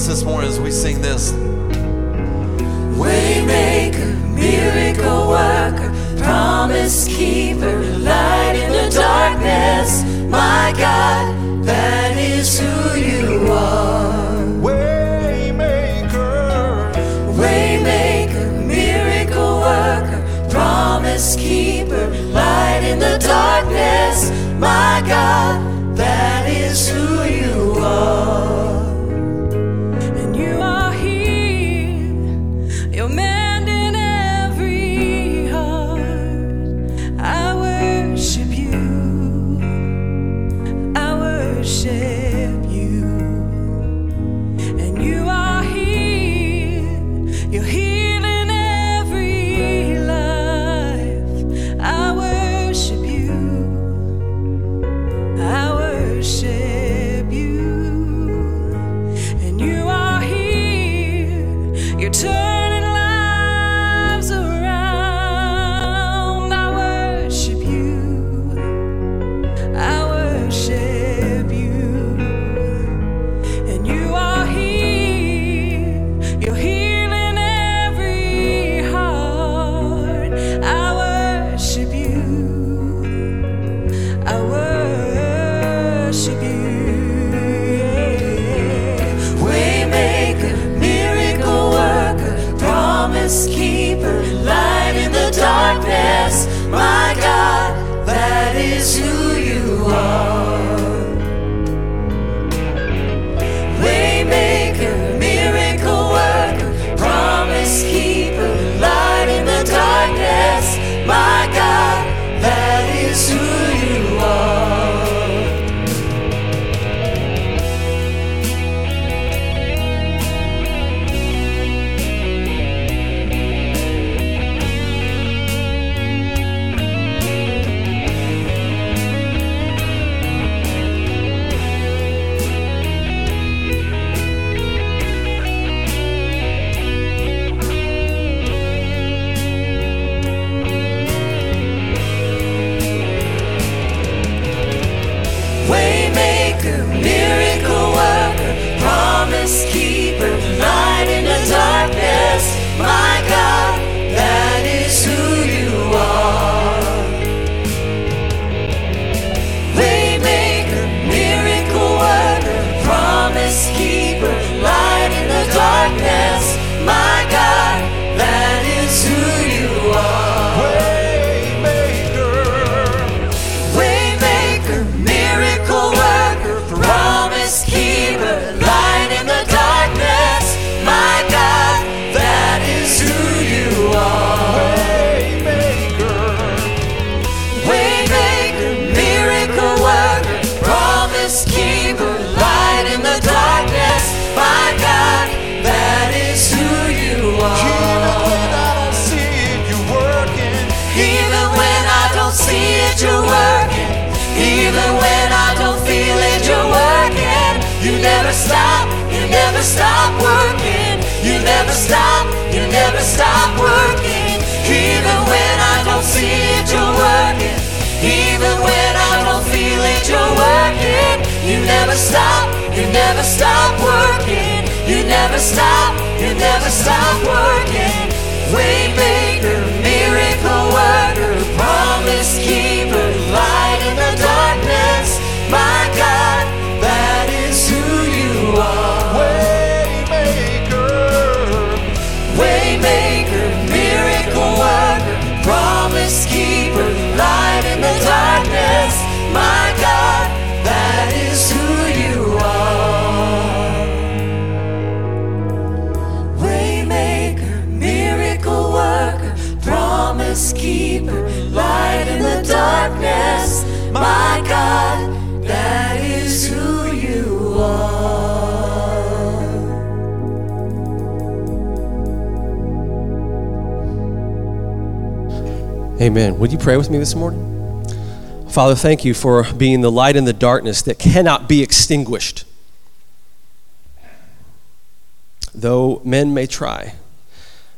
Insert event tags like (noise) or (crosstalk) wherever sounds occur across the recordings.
us this morning as we sing this. Waymaker, miracle worker, promise keeper, light in the darkness, my God. Father, thank you for being the light in the darkness that cannot be extinguished. Though men may try,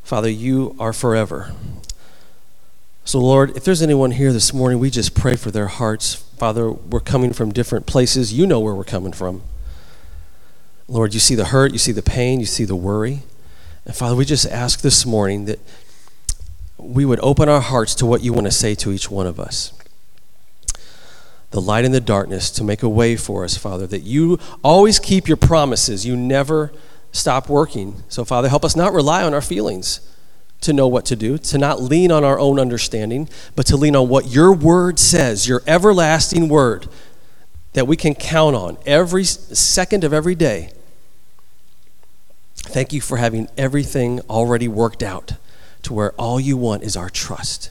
Father, you are forever. So, Lord, if there's anyone here this morning, we just pray for their hearts. Father, we're coming from different places. You know where we're coming from. Lord, you see the hurt, you see the pain, you see the worry. And Father, we just ask this morning that we would open our hearts to what you want to say to each one of us. The light in the darkness to make a way for us, Father, that you always keep your promises. You never stop working. So, Father, help us not rely on our feelings to know what to do, to not lean on our own understanding, but to lean on what your word says, your everlasting word that we can count on every second of every day. Thank you for having everything already worked out to where all you want is our trust.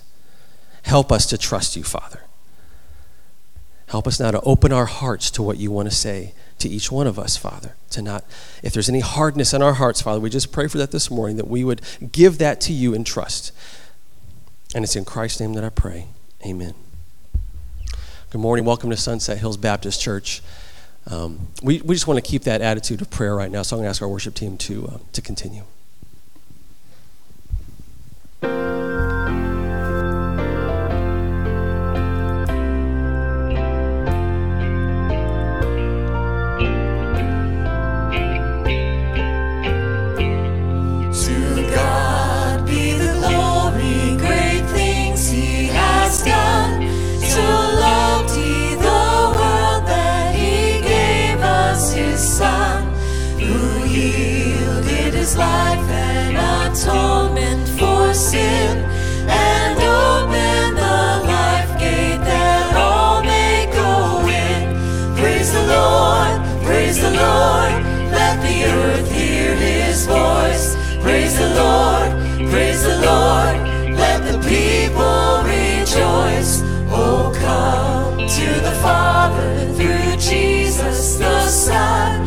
Help us to trust you, Father. Help us now to open our hearts to what you want to say to each one of us, Father. To not, if there's any hardness in our hearts, Father, we just pray for that this morning, that we would give that to you in trust. And it's in Christ's name that I pray. Amen. Good morning. Welcome to Sunset Hills Baptist Church. Um, we, we just want to keep that attitude of prayer right now, so I'm going to ask our worship team to, uh, to continue. Life atonement for sin, and opened the life gate that all may go in. Praise the Lord, praise the Lord, let the earth hear His voice. Praise the Lord, praise the Lord, let the people rejoice. Oh, come to the Father through Jesus the Son,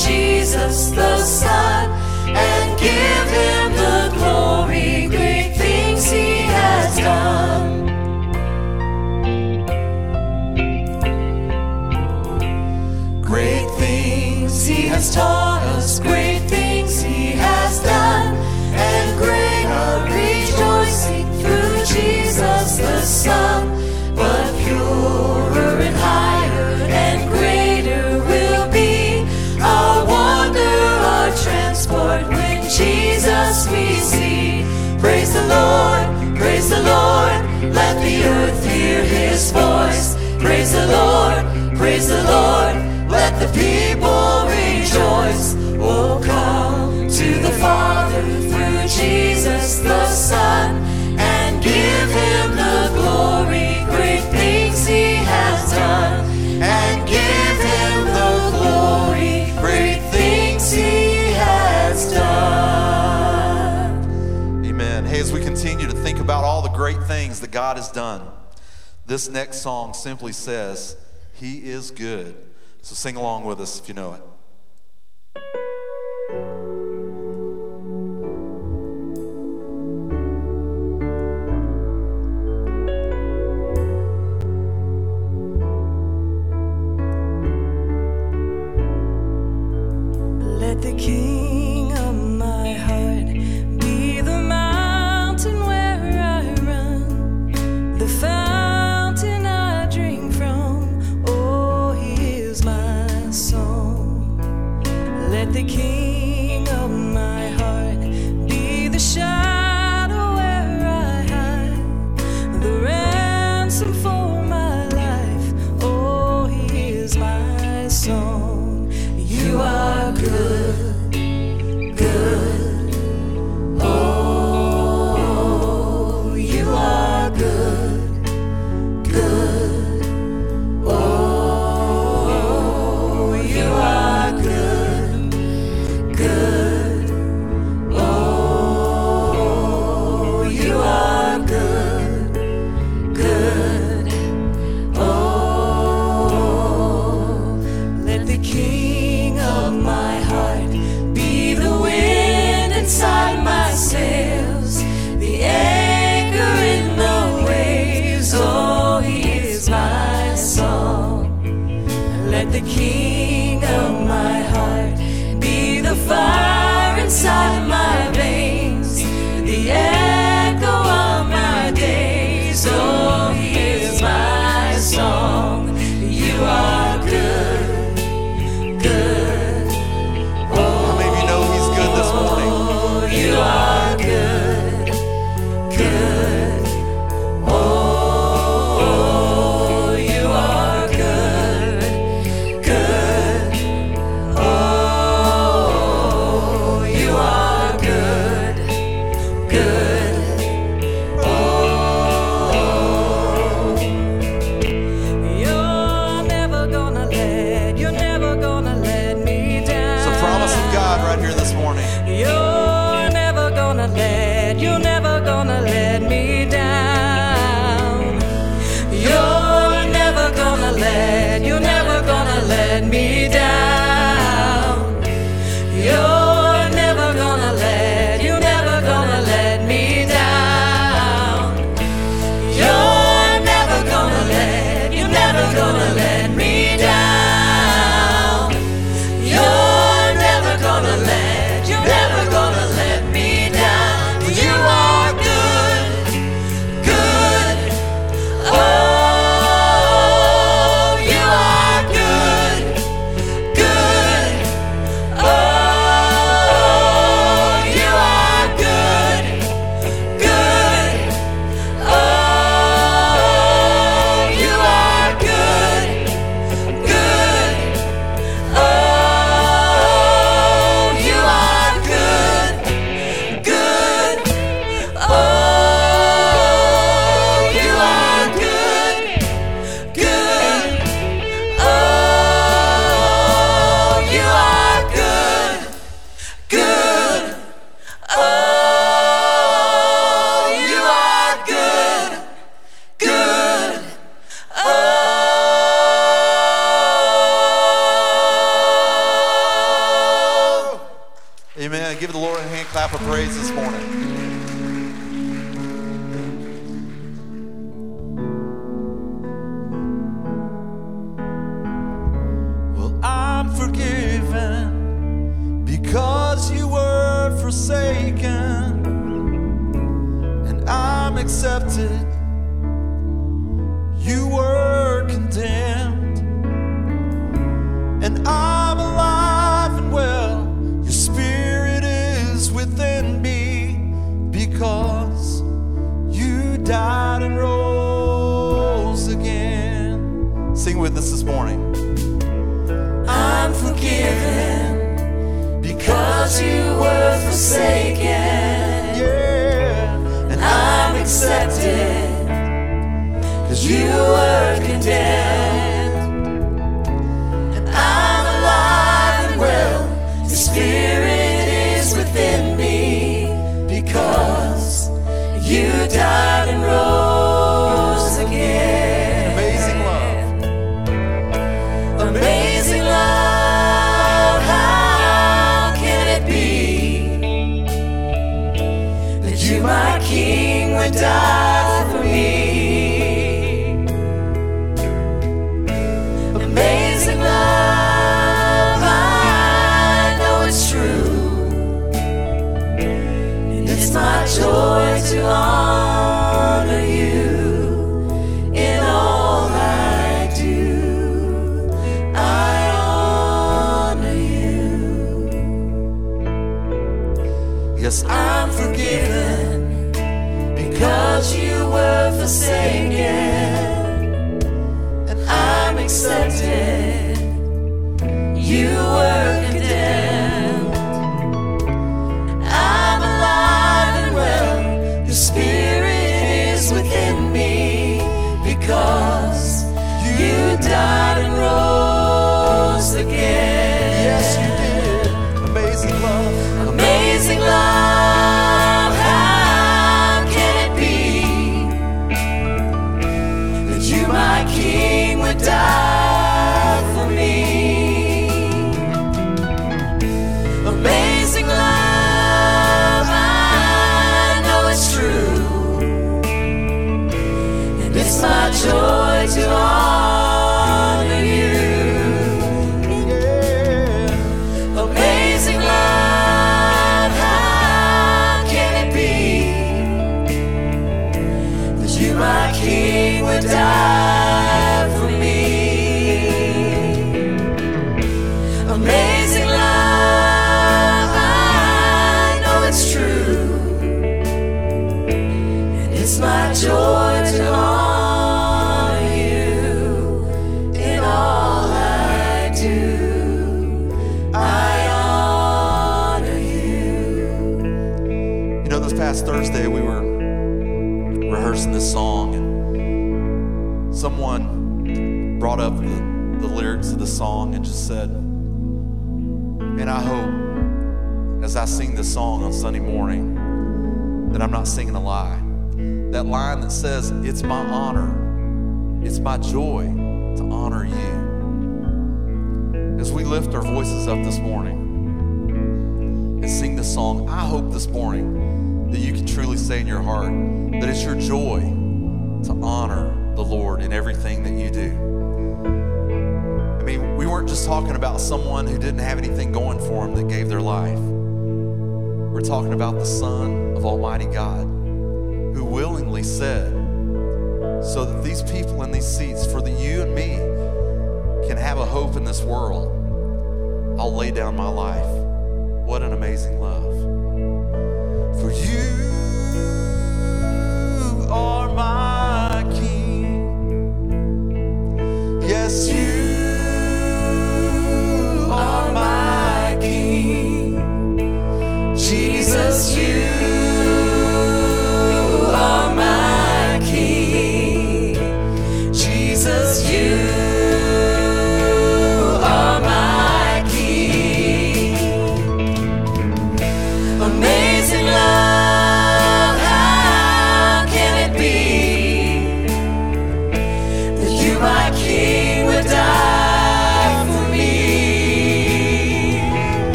Jesus the earth hear his voice. Praise the Lord, praise the Lord, let the people rejoice. Oh, come to the Father through Jesus the Son, great things that God has done, this next song simply says, He is good. So sing along with us if you know it. It's my honor. It's my joy to honor you. As we lift our voices up this morning and sing this song, I hope this morning that you can truly say in your heart that it's your joy to honor the Lord in everything that you do. I mean, we weren't just talking about someone who didn't have anything going for them that gave their life. We're talking about the Son of Almighty God who willingly said, so that these people in these seats, for the you and me, can have a hope in this world. I'll lay down my life. What an amazing love. For you are my king. Yes, you.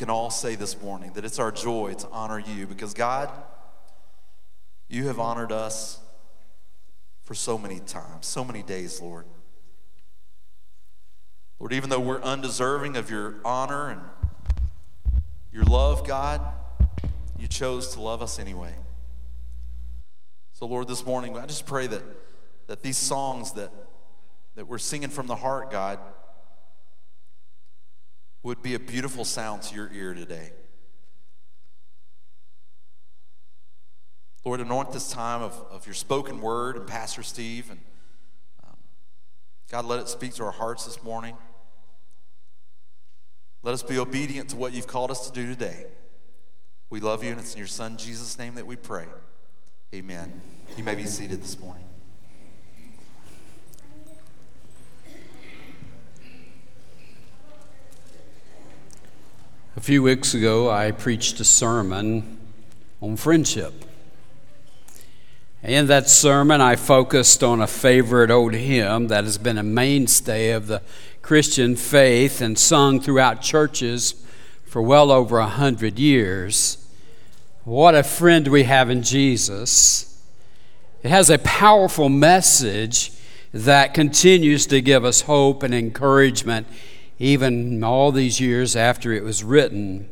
can all say this morning that it's our joy to honor you because, God, you have honored us for so many times, so many days, Lord. Lord, even though we're undeserving of your honor and your love, God, you chose to love us anyway. So, Lord, this morning, I just pray that, that these songs that, that we're singing from the heart, God, would be a beautiful sound to your ear today. Lord, anoint this time of, of your spoken word and Pastor Steve. And um, God, let it speak to our hearts this morning. Let us be obedient to what you've called us to do today. We love you, and it's in your Son, Jesus' name, that we pray. Amen. You may be seated this morning. A few weeks ago, I preached a sermon on friendship. In that sermon, I focused on a favorite old hymn that has been a mainstay of the Christian faith and sung throughout churches for well over a hundred years. What a friend we have in Jesus. It has a powerful message that continues to give us hope and encouragement even all these years after it was written.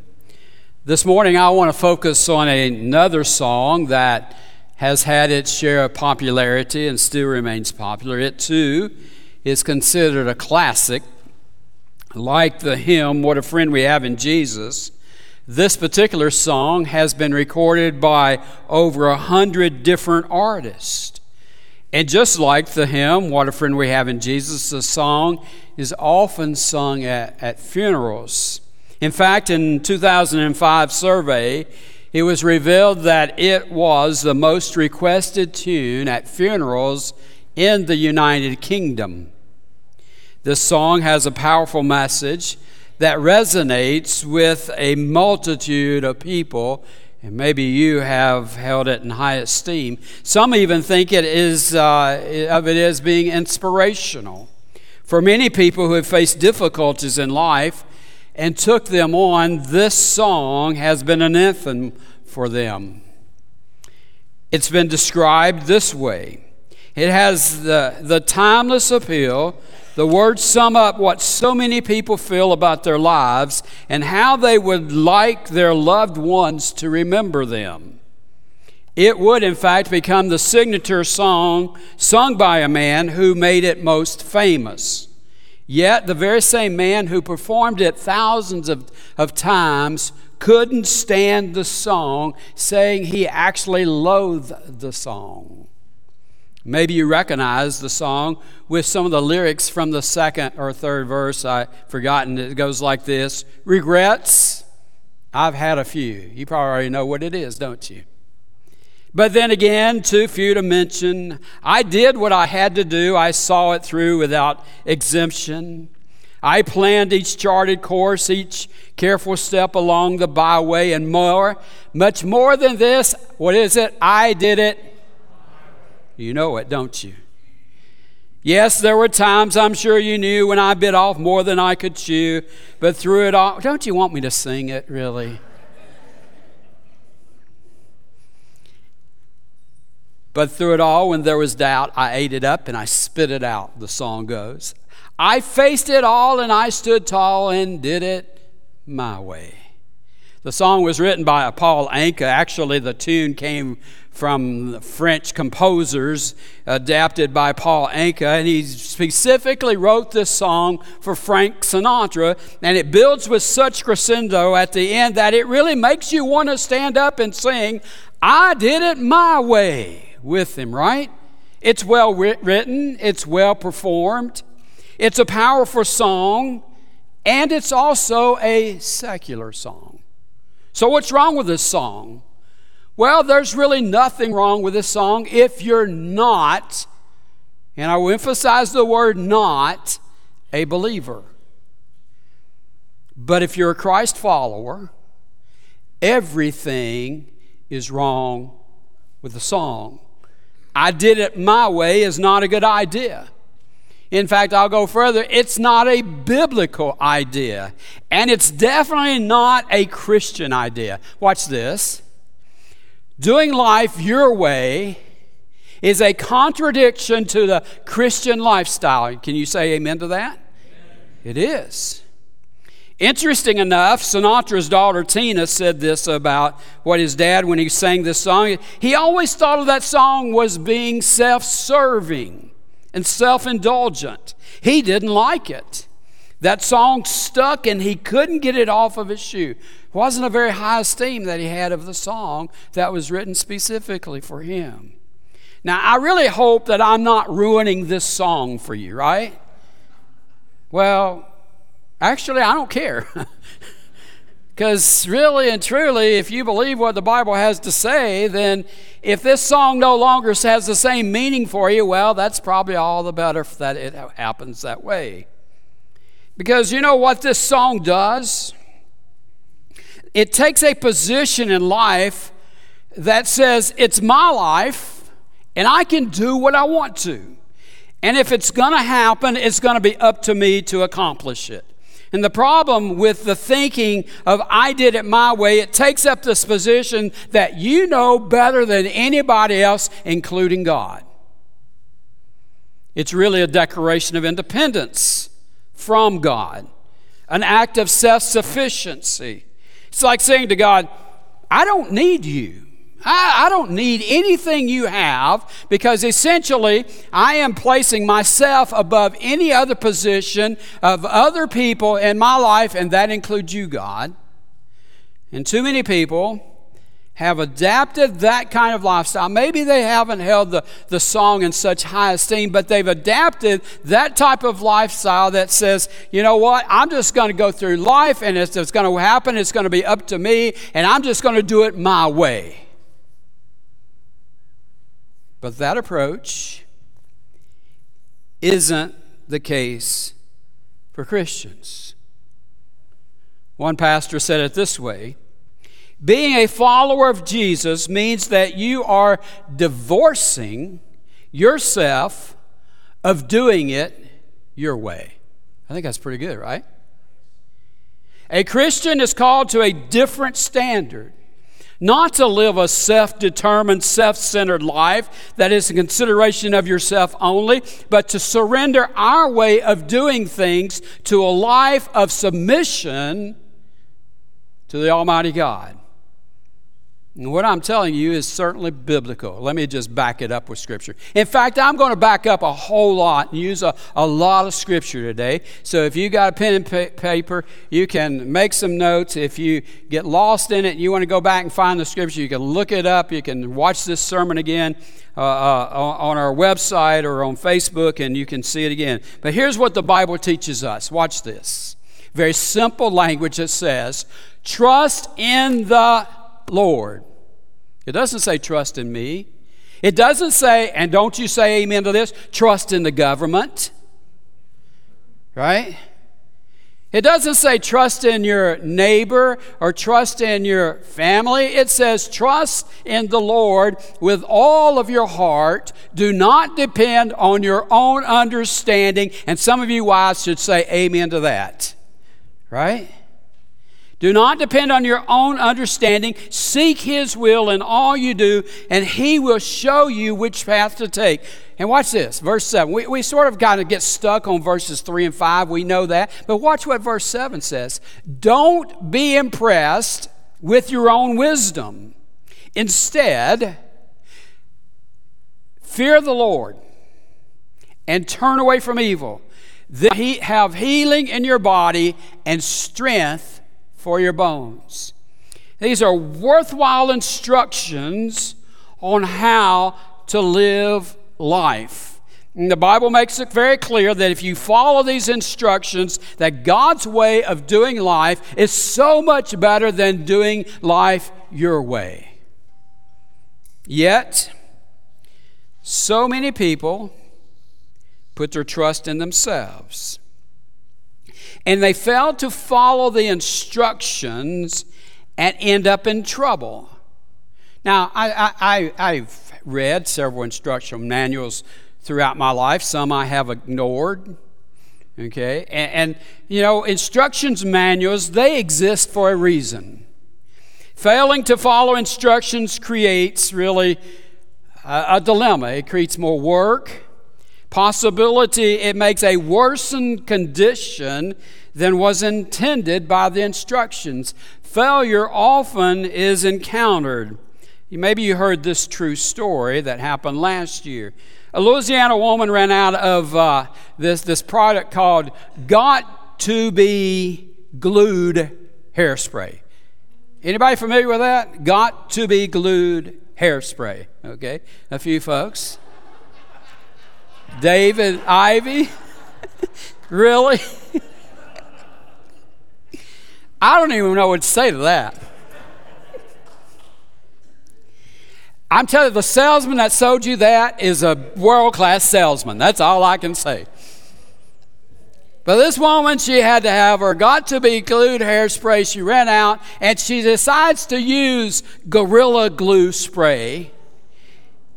This morning, I want to focus on another song that has had its share of popularity and still remains popular. It too is considered a classic. Like the hymn, What a Friend We Have in Jesus, this particular song has been recorded by over a hundred different artists. And just like the hymn, What a Friend We Have in Jesus, the song is often sung at, at funerals. In fact, in 2005 survey, it was revealed that it was the most requested tune at funerals in the United Kingdom. This song has a powerful message that resonates with a multitude of people, and maybe you have held it in high esteem. Some even think it is uh, of it as being inspirational. For many people who have faced difficulties in life, and took them on, this song has been an anthem for them. It's been described this way it has the, the timeless appeal. The words sum up what so many people feel about their lives and how they would like their loved ones to remember them. It would, in fact, become the signature song sung by a man who made it most famous. Yet, the very same man who performed it thousands of, of times couldn't stand the song, saying he actually loathed the song. Maybe you recognize the song with some of the lyrics from the second or third verse. I've forgotten. It goes like this Regrets? I've had a few. You probably already know what it is, don't you? But then again, too few to mention. I did what I had to do. I saw it through without exemption. I planned each charted course, each careful step along the byway, and more, much more than this. What is it? I did it. You know it, don't you? Yes, there were times I'm sure you knew when I bit off more than I could chew, but through it all, don't you want me to sing it, really? But through it all, when there was doubt, I ate it up and I spit it out, the song goes. I faced it all and I stood tall and did it my way. The song was written by Paul Anka. Actually, the tune came from French composers, adapted by Paul Anka, and he specifically wrote this song for Frank Sinatra, and it builds with such crescendo at the end that it really makes you want to stand up and sing, I did it my way with him, right? It's well written, it's well performed, it's a powerful song, and it's also a secular song. So, what's wrong with this song? Well, there's really nothing wrong with this song if you're not, and I will emphasize the word not, a believer. But if you're a Christ follower, everything is wrong with the song. I did it my way is not a good idea. In fact, I'll go further. It's not a biblical idea. And it's definitely not a Christian idea. Watch this. doing life your way is a contradiction to the Christian lifestyle. Can you say amen to that? It is. Interesting enough, Sinatra's daughter Tina said this about what his dad, when he sang this song, he always thought of that song was being self serving and self indulgent. He didn't like it. That song stuck and he couldn't get it off of his shoe. It wasn't a very high esteem that he had of the song that was written specifically for him. Now, I really hope that I'm not ruining this song for you, right? Well, actually, I don't care. (laughs) Because really and truly, if you believe what the Bible has to say, then if this song no longer has the same meaning for you, well, that's probably all the better that it happens that way. Because you know what this song does? It takes a position in life that says, it's my life, and I can do what I want to. And if it's going to happen, it's going to be up to me to accomplish it. And the problem with the thinking of I did it my way, it takes up this position that you know better than anybody else, including God. It's really a declaration of independence from God, an act of self sufficiency. It's like saying to God, I don't need you. I, I, don't need anything you have because essentially I am placing myself above any other position of other people in my life, and that includes you, God. And too many people have adapted that kind of lifestyle. Maybe they haven't held the, the song in such high esteem, but they've adapted that type of lifestyle that says, you know what, I'm just going to go through life and it's, it's going to happen, it's going to be up to me, and I'm just going to do it my way. But that approach isn't the case for Christians. One pastor said it this way Being a follower of Jesus means that you are divorcing yourself of doing it your way. I think that's pretty good, right? A Christian is called to a different standard not to live a self determined, self centered life that is a consideration of yourself only, but to surrender our way of doing things to a life of submission to the Almighty God. And what I'm telling you is certainly biblical. Let me just back it up with Scripture. In fact, I'm going to back up a whole lot and use a, a lot of Scripture today. So if you got a pen and pa- paper, you can make some notes. If you get lost in it and you want to go back and find the Scripture, you can look it up. You can watch this sermon again uh, uh, on our website or on Facebook and you can see it again. But here's what the Bible teaches us. Watch this. Very simple language that says, Trust in the Lord. It doesn't say trust in me. It doesn't say, and don't you say amen to this, trust in the government. Right? It doesn't say trust in your neighbor or trust in your family. It says trust in the Lord with all of your heart. Do not depend on your own understanding. And some of you wives should say amen to that. Right? Do not depend on your own understanding. Seek His will in all you do, and He will show you which path to take. And watch this, verse 7. We, we sort of kind of get stuck on verses 3 and 5. We know that. But watch what verse 7 says. Don't be impressed with your own wisdom. Instead, fear the Lord and turn away from evil. Then he have healing in your body and strength for your bones. These are worthwhile instructions on how to live life. And the Bible makes it very clear that if you follow these instructions, that God's way of doing life is so much better than doing life your way. Yet, so many people put their trust in themselves and they fail to follow the instructions and end up in trouble. Now, I, I, have read several instructional manuals throughout my life, some I have ignored. Okay, and, and you know, instructions manuals, they exist for a reason. Failing to follow instructions creates really a, a dilemma. It creates more work, possibility, it makes a worsened condition than was intended by the instructions. Failure often is encountered. Maybe you heard this true story that happened last year. A Louisiana woman ran out of uh, this, this product called Got to Be Glued Hairspray. Anybody familiar with that? Got to Be Glued Hairspray. Okay, a few folks. David Ivy? really? I don't even know what to say to that. I'm telling you, the salesman that sold you that is a world class salesman. That's all I can say. But this woman, she had to have her got to be glued hairspray. She ran out and she decides to use Gorilla Glue spray,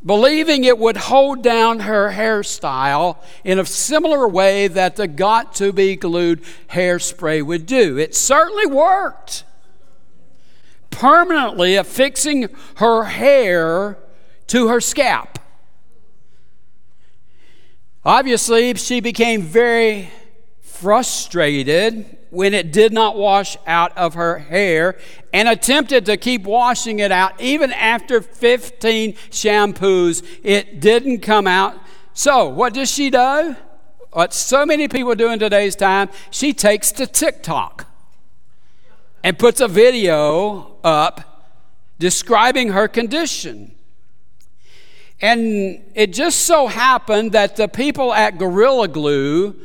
believing it would hold down her hairstyle in a similar way that the got to be glued hairspray would do. It certainly worked permanently affixing her hair to her scalp. Obviously, she became very frustrated when it did not wash out of her hair and attempted to keep washing it out even after 15 shampoos. It didn't come out. So, what does she do? What so many people do in today's time, she takes to TikTok and puts a video up describing her condition. And it just so happened that the people at Gorilla Glue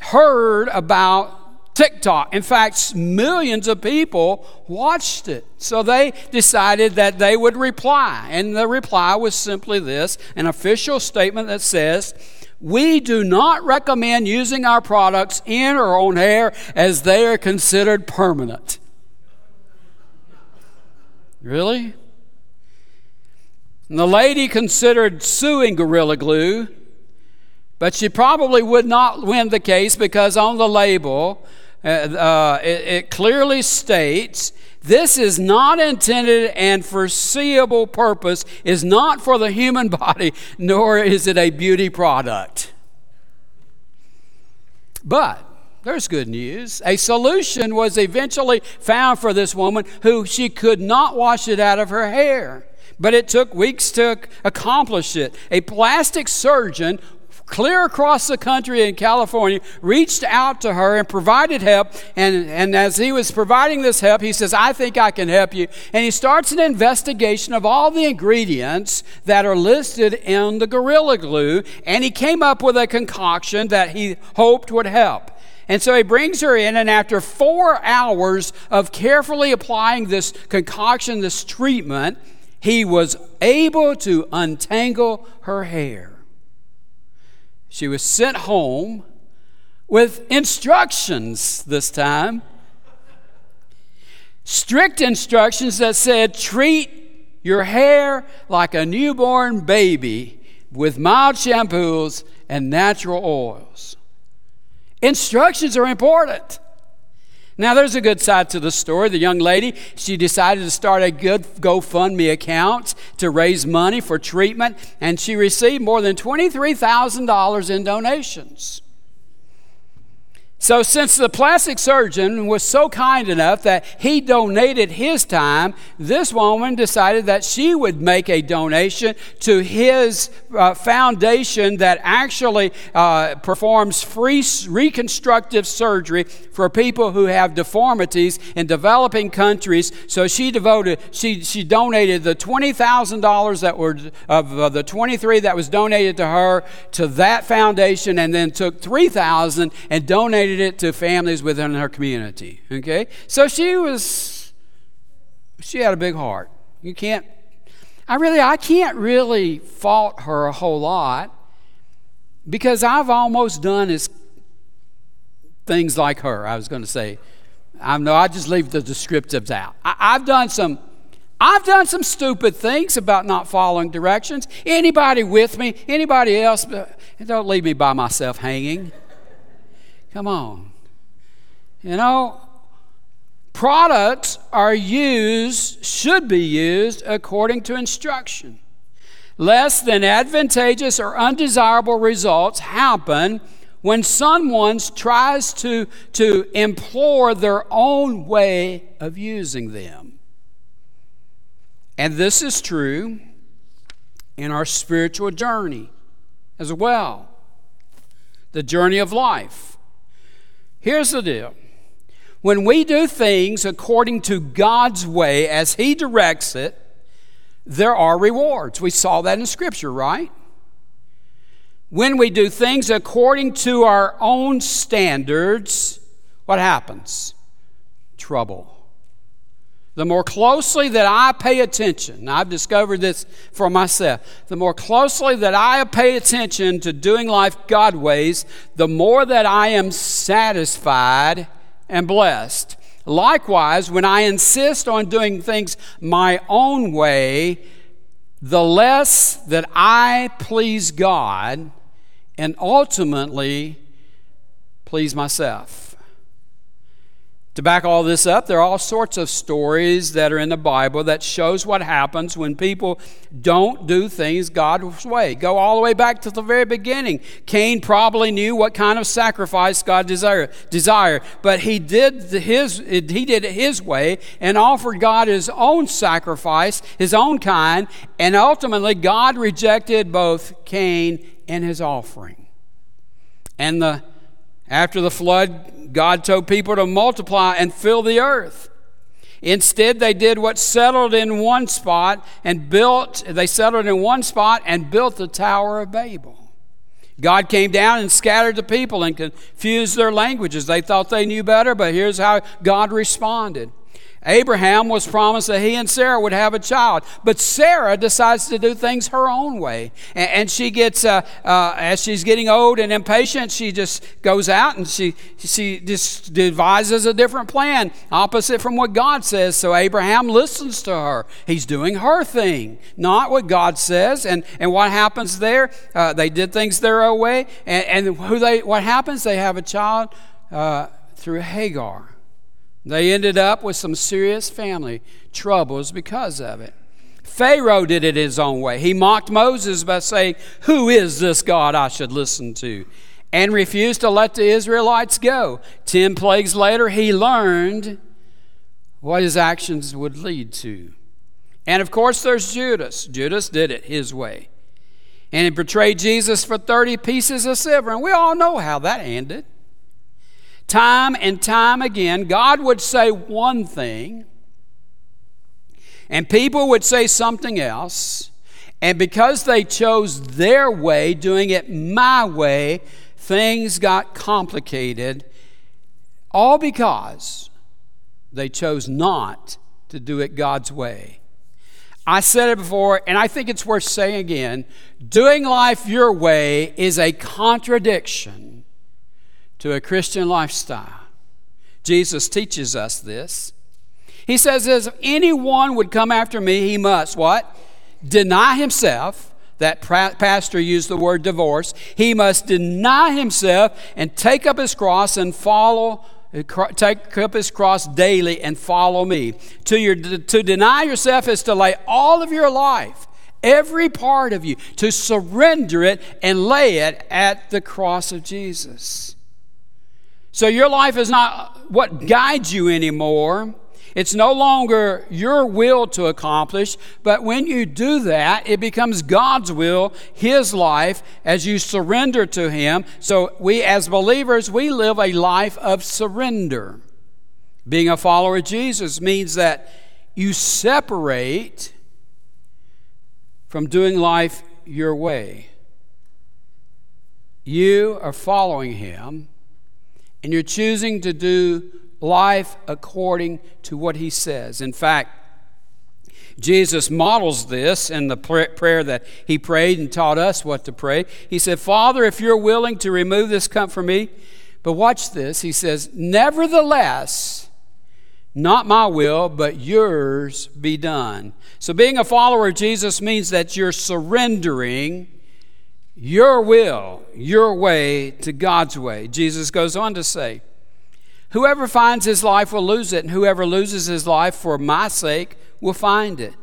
heard about TikTok. In fact, millions of people watched it. So they decided that they would reply. And the reply was simply this an official statement that says, we do not recommend using our products in or on hair as they are considered permanent. Really? And the lady considered suing Gorilla Glue, but she probably would not win the case because on the label uh, uh, it, it clearly states this is not intended and foreseeable purpose is not for the human (laughs) body, nor is it a beauty product. But there's good news. A solution was eventually found for this woman who she could not wash it out of her hair. But it took weeks to accomplish it. A plastic surgeon clear across the country in California, reached out to her and provided help. And, and as he was providing this help, he says, I think I can help you. And he starts an investigation of all the ingredients that are listed in the Gorilla Glue. And he came up with a concoction that he hoped would help. And so he brings her in, and after four hours of carefully applying this concoction, this treatment, he was able to untangle her hair. She was sent home with instructions this time. Strict instructions that said, treat your hair like a newborn baby with mild shampoos and natural oils. Instructions are important. Now, there's a good side to the story. The young lady, she decided to start a good GoFundMe account to raise money for treatment, and she received more than $23,000 in donations. So, since the plastic surgeon was so kind enough that he donated his time, this woman decided that she would make a donation to his uh, foundation that actually uh, performs free reconstructive surgery for people who have deformities in developing countries. So, she devoted, she, she donated the $20,000 that were of uh, the 23 that was donated to her to that foundation, and then took 3,000 and donated it to families within her community. Okay? So she was, she had a big heart. You can't, I really, I can't really fault her a whole lot because I've almost done as things like her, I was going to say. I know I just leave the descriptives out. I, I've done some I've done some stupid things about not following directions. Anybody with me? Anybody else? Uh, don't leave me by myself hanging. Come on. You know, Products are used, should be used according to instruction. Less than advantageous or undesirable results happen when someone tries to, to implore their own way of using them. And this is true in our spiritual journey as well the journey of life. Here's the deal when we do things according to God's way as He directs it, there are rewards. We saw that in Scripture, right? When we do things according to our own standards, what happens? Trouble. The more closely that I pay attention, I've discovered this for myself, the more closely that I pay attention to doing life God ways, the more that I am satisfied and blessed. Likewise, when I insist on doing things my own way, the less that I please God and ultimately please myself. To back all this up, there are all sorts of stories that are in the Bible that shows what happens when people don't do things God's way. Go all the way back to the very beginning. Cain probably knew what kind of sacrifice God desired, desired but he did his he did it his way and offered God his own sacrifice, his own kind, and ultimately God rejected both Cain and his offering. And the after the flood, God told people to multiply and fill the earth. Instead, they did what settled in one spot and built, they settled in one spot and built the Tower of Babel. God came down and scattered the people and confused their languages. They thought they knew better, but here's how God responded. Abraham was promised that he and Sarah would have a child, but Sarah decides to do things her own way. And, and she gets, uh, uh, as she's getting old and impatient, she just goes out and she, she just devises a different plan, opposite from what God says. So Abraham listens to her. He's doing her thing, not what God says. And, and what happens there? Uh, they did things their own way. And, and who they, what happens? They have a child uh, through Hagar. They ended up with some serious family troubles because of it. Pharaoh did it his own way. He mocked Moses by saying, Who is this God I should listen to? And refused to let the Israelites go. Ten plagues later, he learned what his actions would lead to. And of course, there's Judas. Judas did it his way. And he betrayed Jesus for 30 pieces of silver. And we all know how that ended. Time and time again, God would say one thing, and people would say something else. And because they chose their way, doing it my way, things got complicated. All because they chose not to do it God's way. I said it before, and I think it's worth saying again doing life your way is a contradiction to a Christian lifestyle. Jesus teaches us this. He says, if anyone would come after me, he must what? Deny himself. That pastor used the word divorce. He must deny himself and take up his cross and follow uh, take up his cross daily and follow me. To, your, to deny yourself is to lay all of your life, every part of you, to surrender it and lay it at the cross of Jesus. So your life is not what guides you anymore. It's no longer your will to accomplish, but when you do that, it becomes God's will, His life, as you surrender to Him. So, we as believers, we live a life of surrender. Being a follower of Jesus means that you separate from doing life your way. You are following Him and you're choosing to do life according to what he says. In fact, Jesus models this in the prayer that he prayed and taught us what to pray. He said, Father, if you're willing to remove this cup from me, but watch this. He says, Nevertheless, not my will, but yours be done. So, being a follower of Jesus means that you're surrendering your will, your way to God's way. Jesus goes on to say, Whoever finds his life will lose it, and whoever loses his life for my sake will find it.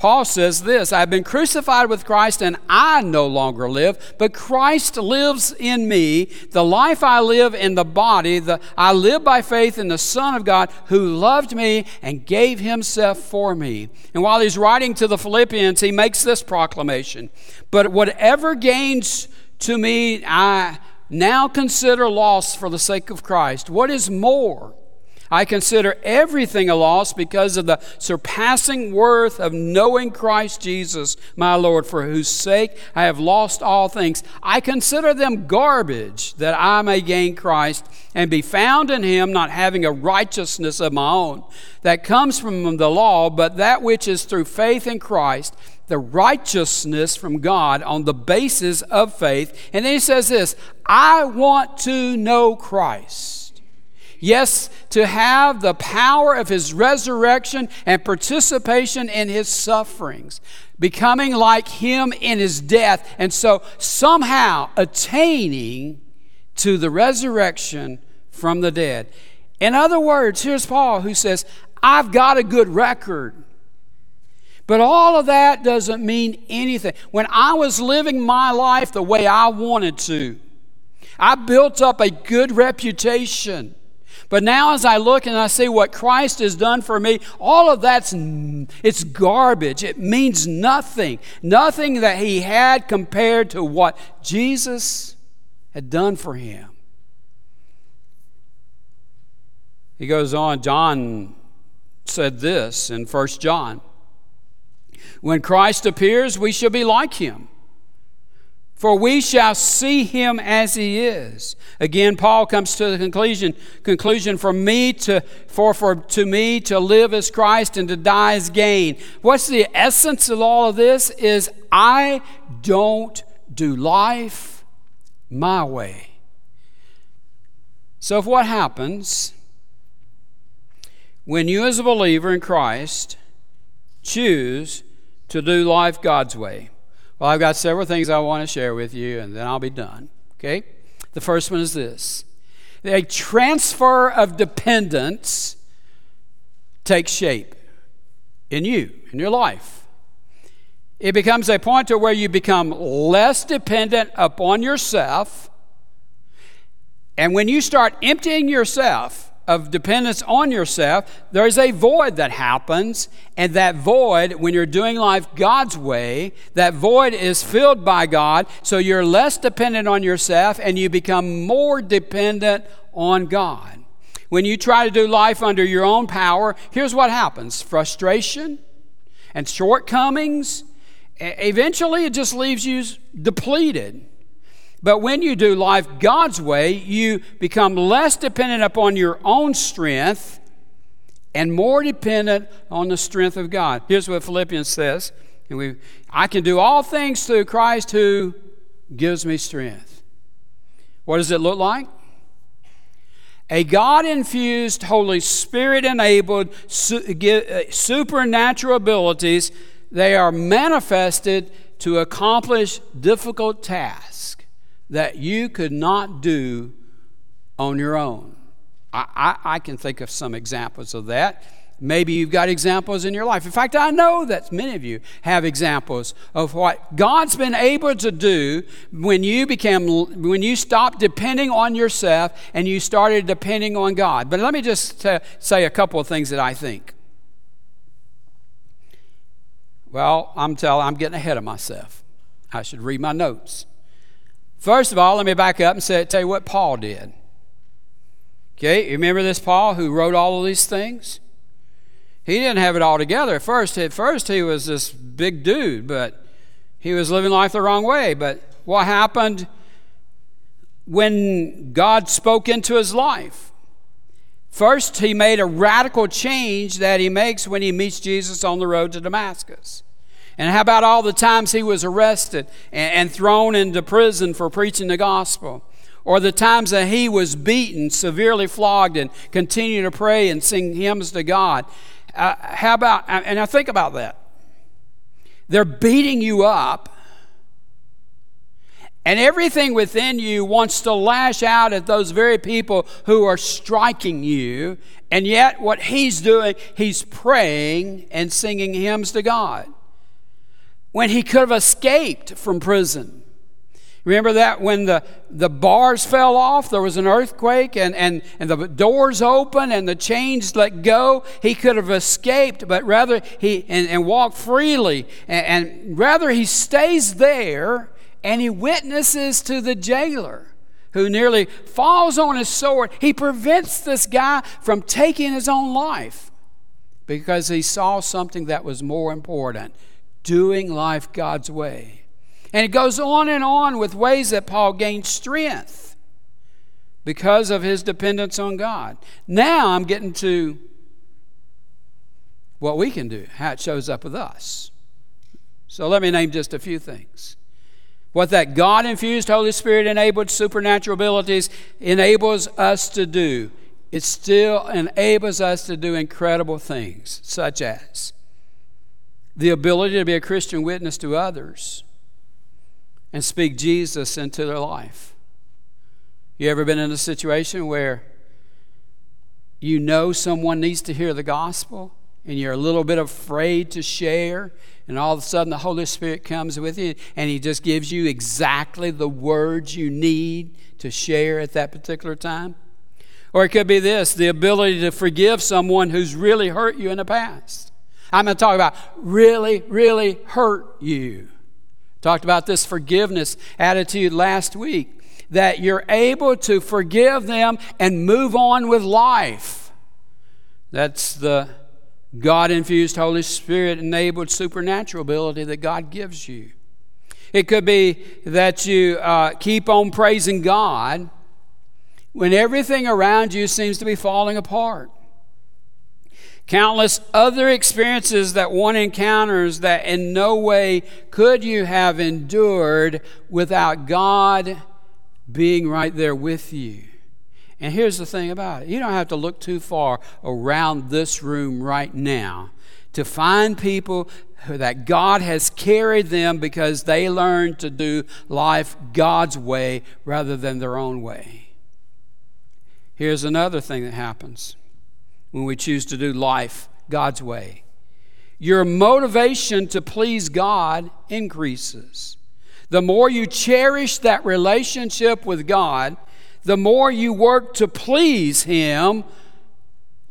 Paul says this I have been crucified with Christ, and I no longer live, but Christ lives in me. The life I live in the body, the, I live by faith in the Son of God who loved me and gave himself for me. And while he's writing to the Philippians, he makes this proclamation But whatever gains to me, I now consider loss for the sake of Christ. What is more? I consider everything a loss because of the surpassing worth of knowing Christ Jesus, my Lord, for whose sake I have lost all things. I consider them garbage that I may gain Christ and be found in him, not having a righteousness of my own that comes from the law, but that which is through faith in Christ the righteousness from God on the basis of faith. And then he says this I want to know Christ Yes, to have the power of his resurrection and participation in his sufferings, becoming like him in his death, and so somehow attaining to the resurrection from the dead. In other words, here's Paul who says, I've got a good record. But all of that doesn't mean anything. When I was living my life the way I wanted to, I built up a good reputation. But now as I look and I see what Christ has done for me, all of that's it's garbage. It means nothing. Nothing that he had compared to what Jesus had done for him. He goes on, John said this in 1 John. When Christ appears, we shall be like him for we shall see him as he is. Again, Paul comes to the conclusion, conclusion for me to for, for to me to live as Christ and to die as gain. What's the essence of all of this? Is I don't do life my way. So if what happens when you as a believer in Christ choose to do life God's way? Well, I've got several things I want to share with you, and then I'll be done. Okay? The first one is this a transfer of dependence takes shape in you, in your life. It becomes a point to where you become less dependent upon yourself. And when you start emptying yourself of dependence on yourself, there's a void that happens. And that void, when you're doing life God's way, that void is filled by God. So you're less dependent on yourself and you become more dependent on God. When you try to do life under your own power, here's what happens frustration and shortcomings. Eventually, it just leaves you depleted. But when you do life God's way, you become less dependent upon your own strength and more dependent on the strength of God. Here's what Philippians says and we, I can do all things through Christ who gives me strength. What does it look like? A God infused, Holy Spirit enabled uh, supernatural abilities, they are manifested to accomplish difficult tasks that you could not do on your own. I, I, I, can think of some examples of that. Maybe you've got examples in your life. In fact, I know that many of you have examples of what God's been able to do when you became when you stopped depending on yourself and you started depending on God. But let me just t- say a couple of things that I think. Well, I'm telling I'm getting ahead of myself. I should read my notes. First of all, let me back up and say, tell you what Paul did. Okay, you remember this Paul who wrote all of these things? He didn't have it all together at first. At first, he was this big dude, but he was living life the wrong way. But what happened when God spoke into his life? First, he made a radical change that he makes when he meets Jesus on the road to Damascus. And how about all the times he was arrested and, and thrown into prison for preaching the gospel? Or the times that he was beaten, severely flogged, and continued to pray and sing hymns to God. Uh, how about, and I think about that. They're beating you up, And everything within you wants to lash out at those very people who are striking you. And yet, what he's doing, he's praying and singing hymns to God. When he could have escaped from prison. Remember that when the, the bars fell off, there was an earthquake and, and, and the doors open and the chains let go. He could have escaped, but rather he and, and walked freely. And, and rather he stays there and he witnesses to the jailer who nearly falls on his sword. He prevents this guy from taking his own life because he saw something that was more important doing life God's way. And it goes on and on with ways that Paul gained strength because of his dependence on God. Now I'm getting to what we can do, how it shows up with us. So let me name just a few things. What that God infused, Holy Spirit enabled supernatural abilities enables us to do. It still enables us to do incredible things, such as the ability to be a Christian witness to others and speak Jesus into their life. You ever been in a situation where you know someone needs to hear the gospel and you're a little bit afraid to share, and all of a sudden the Holy Spirit comes with you and He just gives you exactly the words you need to share at that particular time? Or it could be this the ability to forgive someone who's really hurt you in the past. I'm going to talk about really, really hurt you. Talked about this forgiveness attitude last week that you're able to forgive them and move on with life. That's the God infused, Holy Spirit enabled supernatural ability that God gives you. It could be that you uh, keep on praising God when everything around you seems to be falling apart countless other experiences that one encounters that in no way could you have endured without God being right there with you. And here's the thing about it you don't have to look too far around this room right now to find people that God has carried them because they learned to do life God's way rather than their own way. Here's another thing that happens when we choose to do life God's way. Your motivation to please God increases. The more you cherish that relationship with God, the more you work to please Him,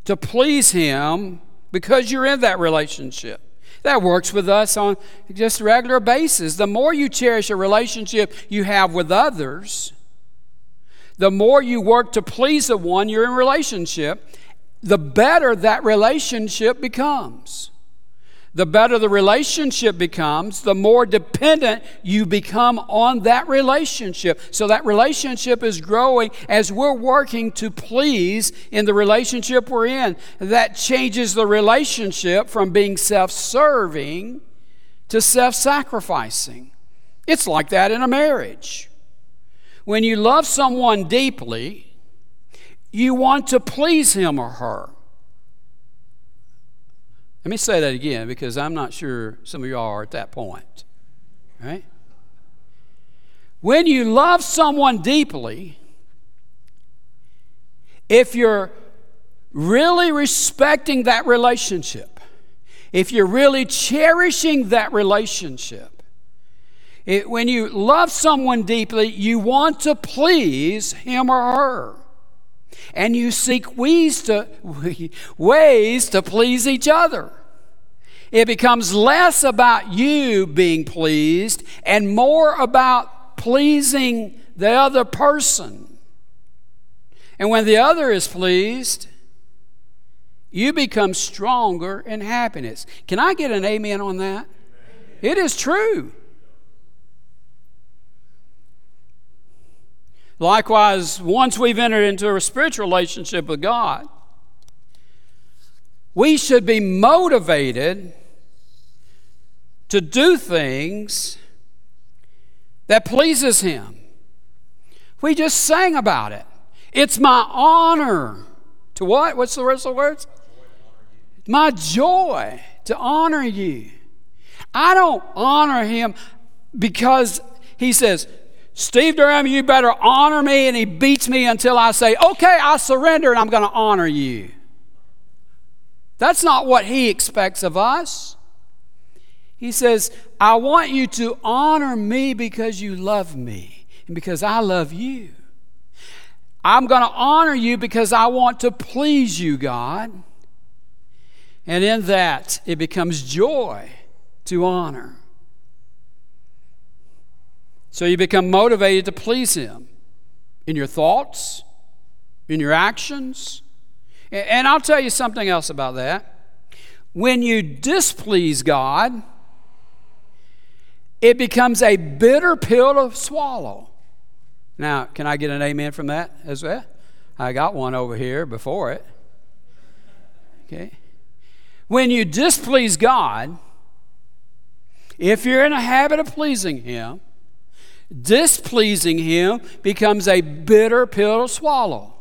to please Him because you're in that relationship. That works with us on just a regular basis. The more you cherish a relationship you have with others, the more you work to please the one you're in relationship, the better that relationship becomes. The better the relationship becomes, the more dependent you become on that relationship. So that relationship is growing as we're working to please in the relationship we're in. That changes the relationship from being self serving to self sacrificing. It's like that in a marriage. When you love someone deeply, you want to please him or her. Let me say that again because I'm not sure some of y'all are at that point. Right? When you love someone deeply, if you're really respecting that relationship, if you're really cherishing that relationship, it, when you love someone deeply, you want to please him or her and you seek ways to, ways to please each other. It becomes less about you being pleased and more about pleasing the other person. And when the other is pleased, you become stronger in happiness. Can I get an amen on that? It is true. Likewise, once we've entered into a spiritual relationship with God, we should be motivated to do things that pleases him. We just sang about it. It's my honor to what? What's the rest of the words? My joy to honor you. I don't honor him because he says, Steve Durham, you better honor me. And he beats me until I say, okay, I surrender and I'm going to honor you. That's not what he expects of us. He says, I want you to honor me because you love me and because I love you. I'm going to honor you because I want to please you, God. And in that, it becomes joy to honor. So you become motivated to please Him in your thoughts, in your actions. And I'll tell you something else about that. When you displease God, it becomes a bitter pill to swallow. Now, can I get an amen from that as well? I got one over here before it. Okay. When you displease God, if you're in a habit of pleasing Him, displeasing Him becomes a bitter pill to swallow.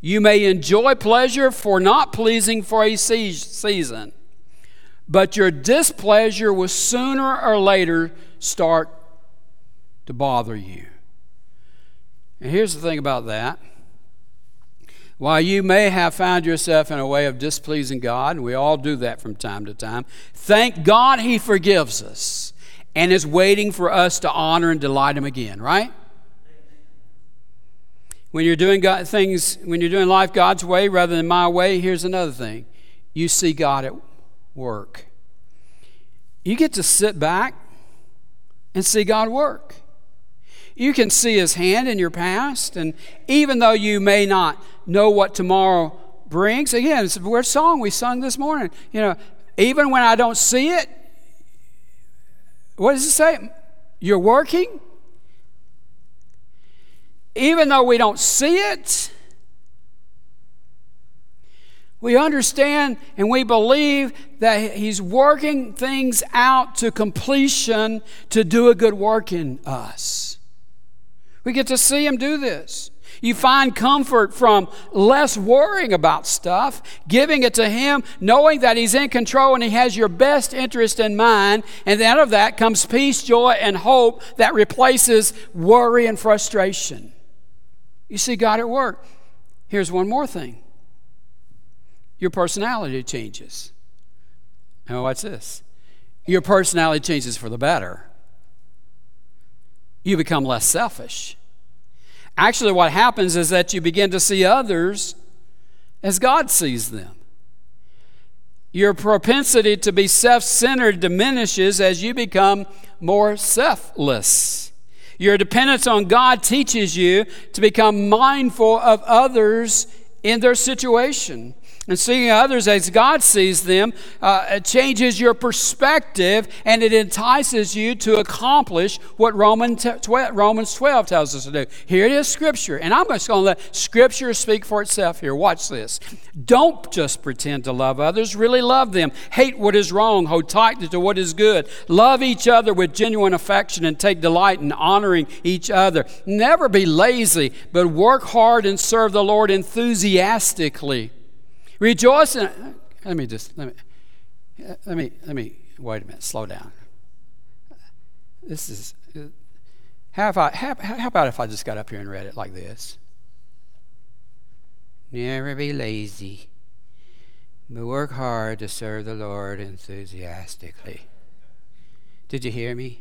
You may enjoy pleasure for not pleasing for a season, but your displeasure will sooner or later start to bother you. And here's the thing about that while you may have found yourself in a way of displeasing God, and we all do that from time to time, thank God He forgives us and is waiting for us to honor and delight Him again, right? When you're doing God, things, when you're doing life God's way rather than my way, here's another thing. You see God at work. You get to sit back and see God work. You can see His hand in your past, and even though you may not know what tomorrow brings, again, it's a weird song we sung this morning. You know, even when I don't see it, what does it say? You're working? Even though we don't see it, we understand and we believe that He's working things out to completion to do a good work in us. We get to see Him do this. You find comfort from less worrying about stuff, giving it to Him, knowing that He's in control and He has your best interest in mind. And out of that comes peace, joy, and hope that replaces worry and frustration. You see God at work. Here's one more thing your personality changes. Now, what's this? Your personality changes for the better you become less selfish. Actually, what happens is that you begin to see others as God sees them. Your propensity to be self centered diminishes as you become more selfless. Your dependence on God teaches you to become mindful of others in their situation. And seeing others as God sees them uh, changes your perspective and it entices you to accomplish what Romans 12 tells us to do. Here it is, Scripture. And I'm just going to let Scripture speak for itself here. Watch this. Don't just pretend to love others, really love them. Hate what is wrong, hold tightly to what is good. Love each other with genuine affection and take delight in honoring each other. Never be lazy, but work hard and serve the Lord enthusiastically. Rejoice in, let me just, let me, let me, let me, wait a minute, slow down. This is, how, if I, how, how about if I just got up here and read it like this? Never be lazy, but work hard to serve the Lord enthusiastically. Did you hear me?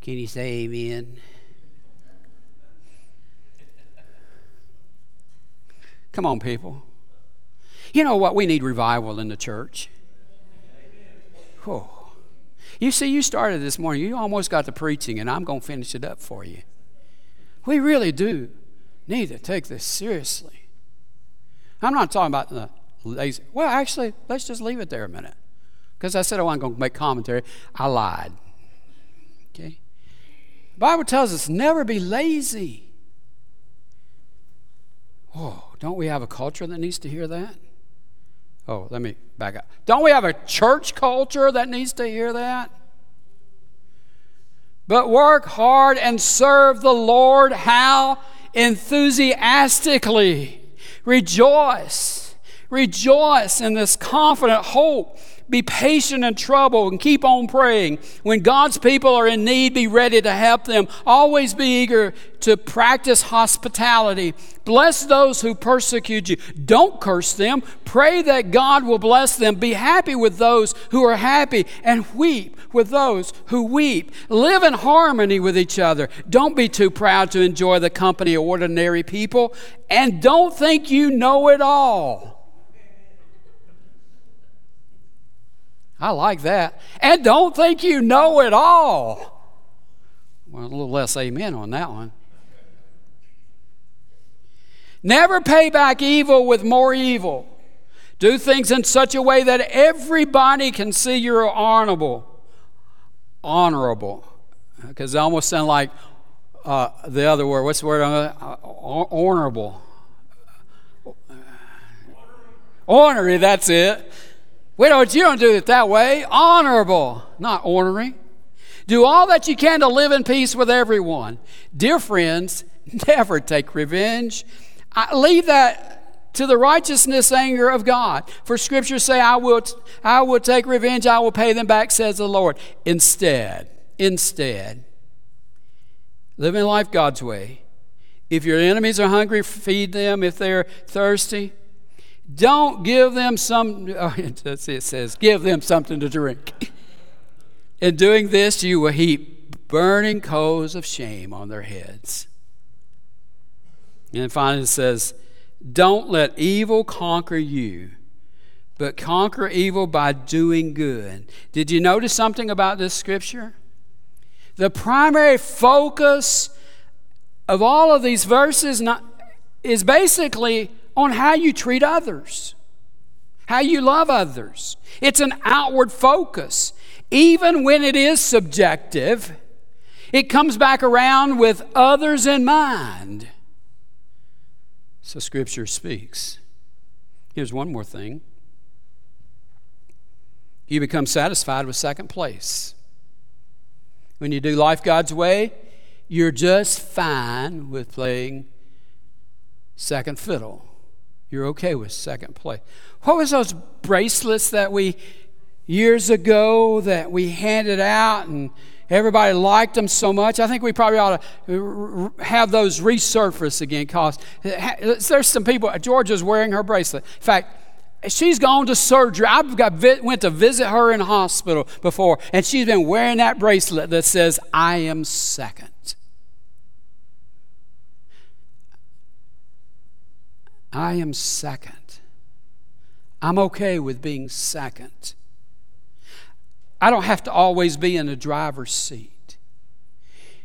Can you say amen? Come on, people. You know what? We need revival in the church. Oh. You see, you started this morning. You almost got the preaching, and I'm going to finish it up for you. We really do need to take this seriously. I'm not talking about the lazy. Well, actually, let's just leave it there a minute. Because I said I wasn't going to make commentary. I lied. Okay? The Bible tells us never be lazy. Oh, don't we have a culture that needs to hear that? Oh, let me back up. Don't we have a church culture that needs to hear that? But work hard and serve the Lord how? Enthusiastically. Rejoice. Rejoice in this confident hope. Be patient in trouble and keep on praying. When God's people are in need, be ready to help them. Always be eager to practice hospitality. Bless those who persecute you. Don't curse them. Pray that God will bless them. Be happy with those who are happy and weep with those who weep. Live in harmony with each other. Don't be too proud to enjoy the company of ordinary people. And don't think you know it all. I like that. And don't think you know it all. Well, a little less amen on that one. Never pay back evil with more evil. Do things in such a way that everybody can see you're honorable. Honorable. Because it almost sounds like uh, the other word. What's the word? Uh, honorable. Ornery, that's it. We don't, oh, you don't do it that way. Honorable, not ornery. Do all that you can to live in peace with everyone. Dear friends, (laughs) never take revenge. I leave that to the righteousness anger of God. For scriptures say, I will, I will take revenge, I will pay them back, says the Lord. Instead, instead, living life God's way. If your enemies are hungry, feed them. If they're thirsty, don't give them some, (laughs) oh, it says, give them something to drink. In doing this, you will heap burning coals of shame on their heads. And finally, it says, don't let evil conquer you, but conquer evil by doing good. Did you notice something about this scripture? The primary focus of all of these verses not, is basically on how you treat others, how you love others. It's an outward focus. Even when it is subjective, it comes back around with others in mind. So Scripture speaks. Here's one more thing you become satisfied with second place. When you do life God's way, you're just fine with playing second fiddle you're okay with second place. What was those bracelets that we years ago that we handed out and everybody liked them so much? I think we probably ought to have those resurface again because eh, eh, there's some people. Georgia's wearing her bracelet. In fact. She's gone to surgery. I got, went to visit her in hospital before, and she's been wearing that bracelet that says, I am second. I am second. I'm okay with being second. I don't have to always be in the driver's seat.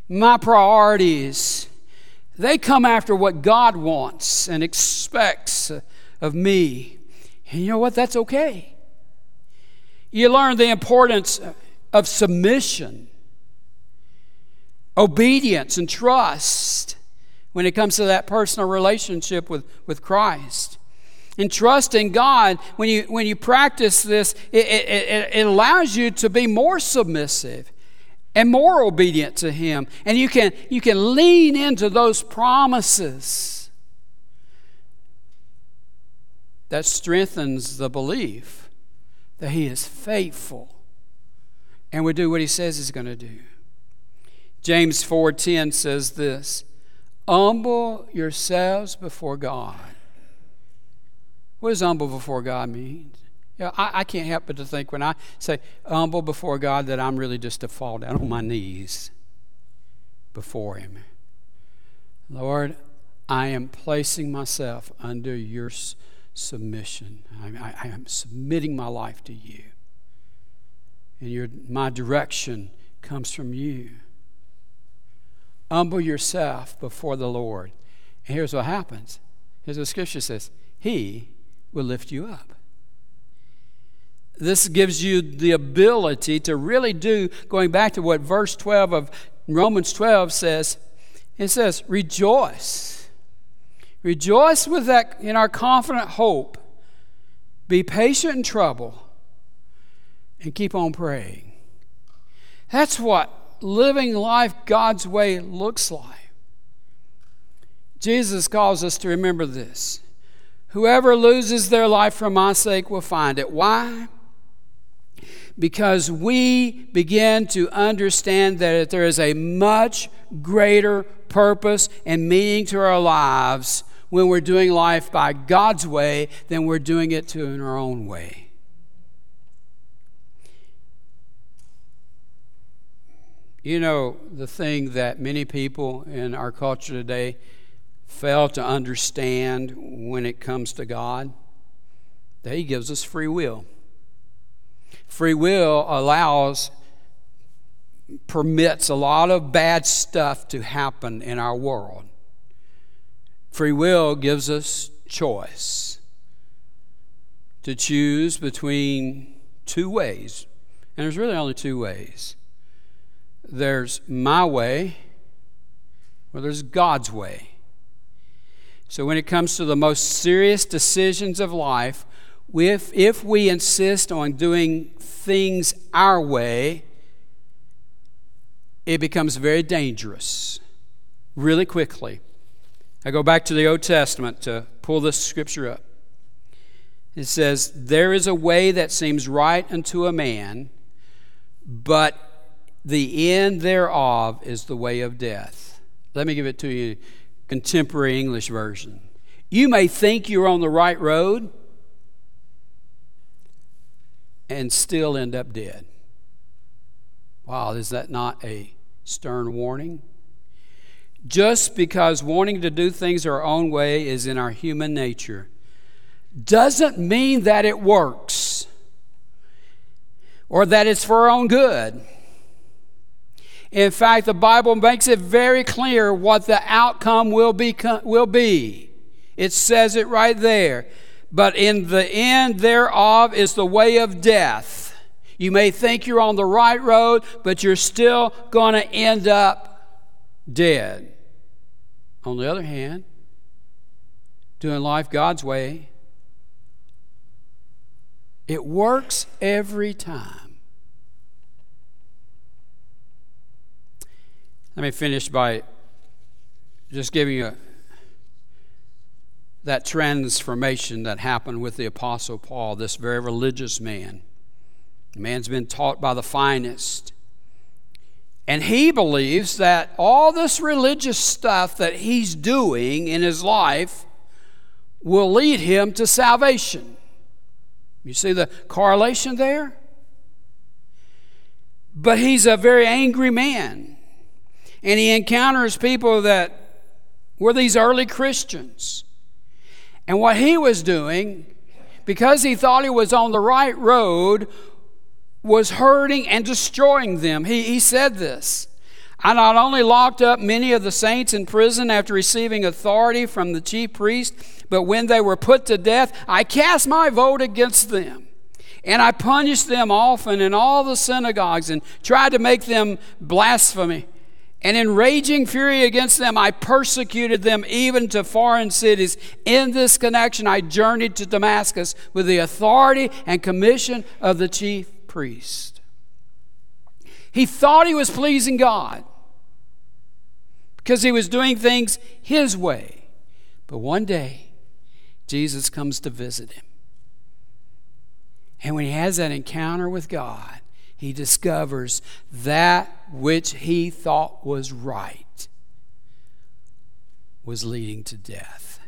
My priorities, they come after what God wants and expects of me. And you know what? That's okay. You learn the importance of submission, obedience, and trust when it comes to that personal relationship with, with Christ. And trust in God, when you, when you practice this, it, it, it allows you to be more submissive and more obedient to Him. And you can, you can lean into those promises. That strengthens the belief that He is faithful and will do what He says He's going to do. James 4:10 says this Humble yourselves before God. What does humble before God mean? Yeah, I, I, can't help but to think when I say humble before God that I'm really just to fall down on my knees before Him. Lord, I am placing myself under your submission. I, I, I am submitting my life to you. And your, my direction comes from you. Humble yourself before the Lord. And here's what happens. Here's what Scripture says He will lift you up. This gives you the ability to really do, going back to what verse 12 of Romans 12 says, it says, rejoice. Rejoice with that in our confident hope. Be patient in trouble and keep on praying. That's what living life God's way looks like. Jesus calls us to remember this. Whoever loses their life for my sake will find it. Why? Because we begin to understand that there is a much greater purpose and meaning to our lives when we're doing life by God's way than we're doing it to in our own way. You know, the thing that many people in our culture today fail to understand when it comes to God? That He gives us free will. Free will allows, permits a lot of bad stuff to happen in our world. Free will gives us choice to choose between two ways. And there's really only two ways there's my way, or there's God's way. So, when it comes to the most serious decisions of life, if, if we insist on doing things our way, it becomes very dangerous really quickly. I go back to the Old Testament to pull this scripture up. It says, There is a way that seems right unto a man, but the end thereof is the way of death. Let me give it to you, contemporary English version. You may think you're on the right road and still end up dead. Wow, is that not a stern warning? Just because wanting to do things our own way is in our human nature doesn't mean that it works or that it's for our own good. In fact, the Bible makes it very clear what the outcome will be. Will be. It says it right there. But in the end thereof is the way of death. You may think you're on the right road, but you're still going to end up dead. On the other hand, doing life God's way, it works every time. Let me finish by just giving you a that transformation that happened with the Apostle Paul, this very religious man. The man's been taught by the finest. And he believes that all this religious stuff that he's doing in his life will lead him to salvation. You see the correlation there? But he's a very angry man. And he encounters people that were these early Christians and what he was doing, because he thought he was on the right road, was hurting and destroying them. He, he said this I not only locked up many of the saints in prison after receiving authority from the chief priest, but when they were put to death, I cast my vote against them. And I punished them often in all the synagogues and tried to make them blasphemy. And in raging fury against them, I persecuted them even to foreign cities. In this connection, I journeyed to Damascus with the authority and commission of the chief priest. He thought he was pleasing God because he was doing things his way. But one day, Jesus comes to visit him. And when he has that encounter with God, he discovers that which he thought was right was leading to death.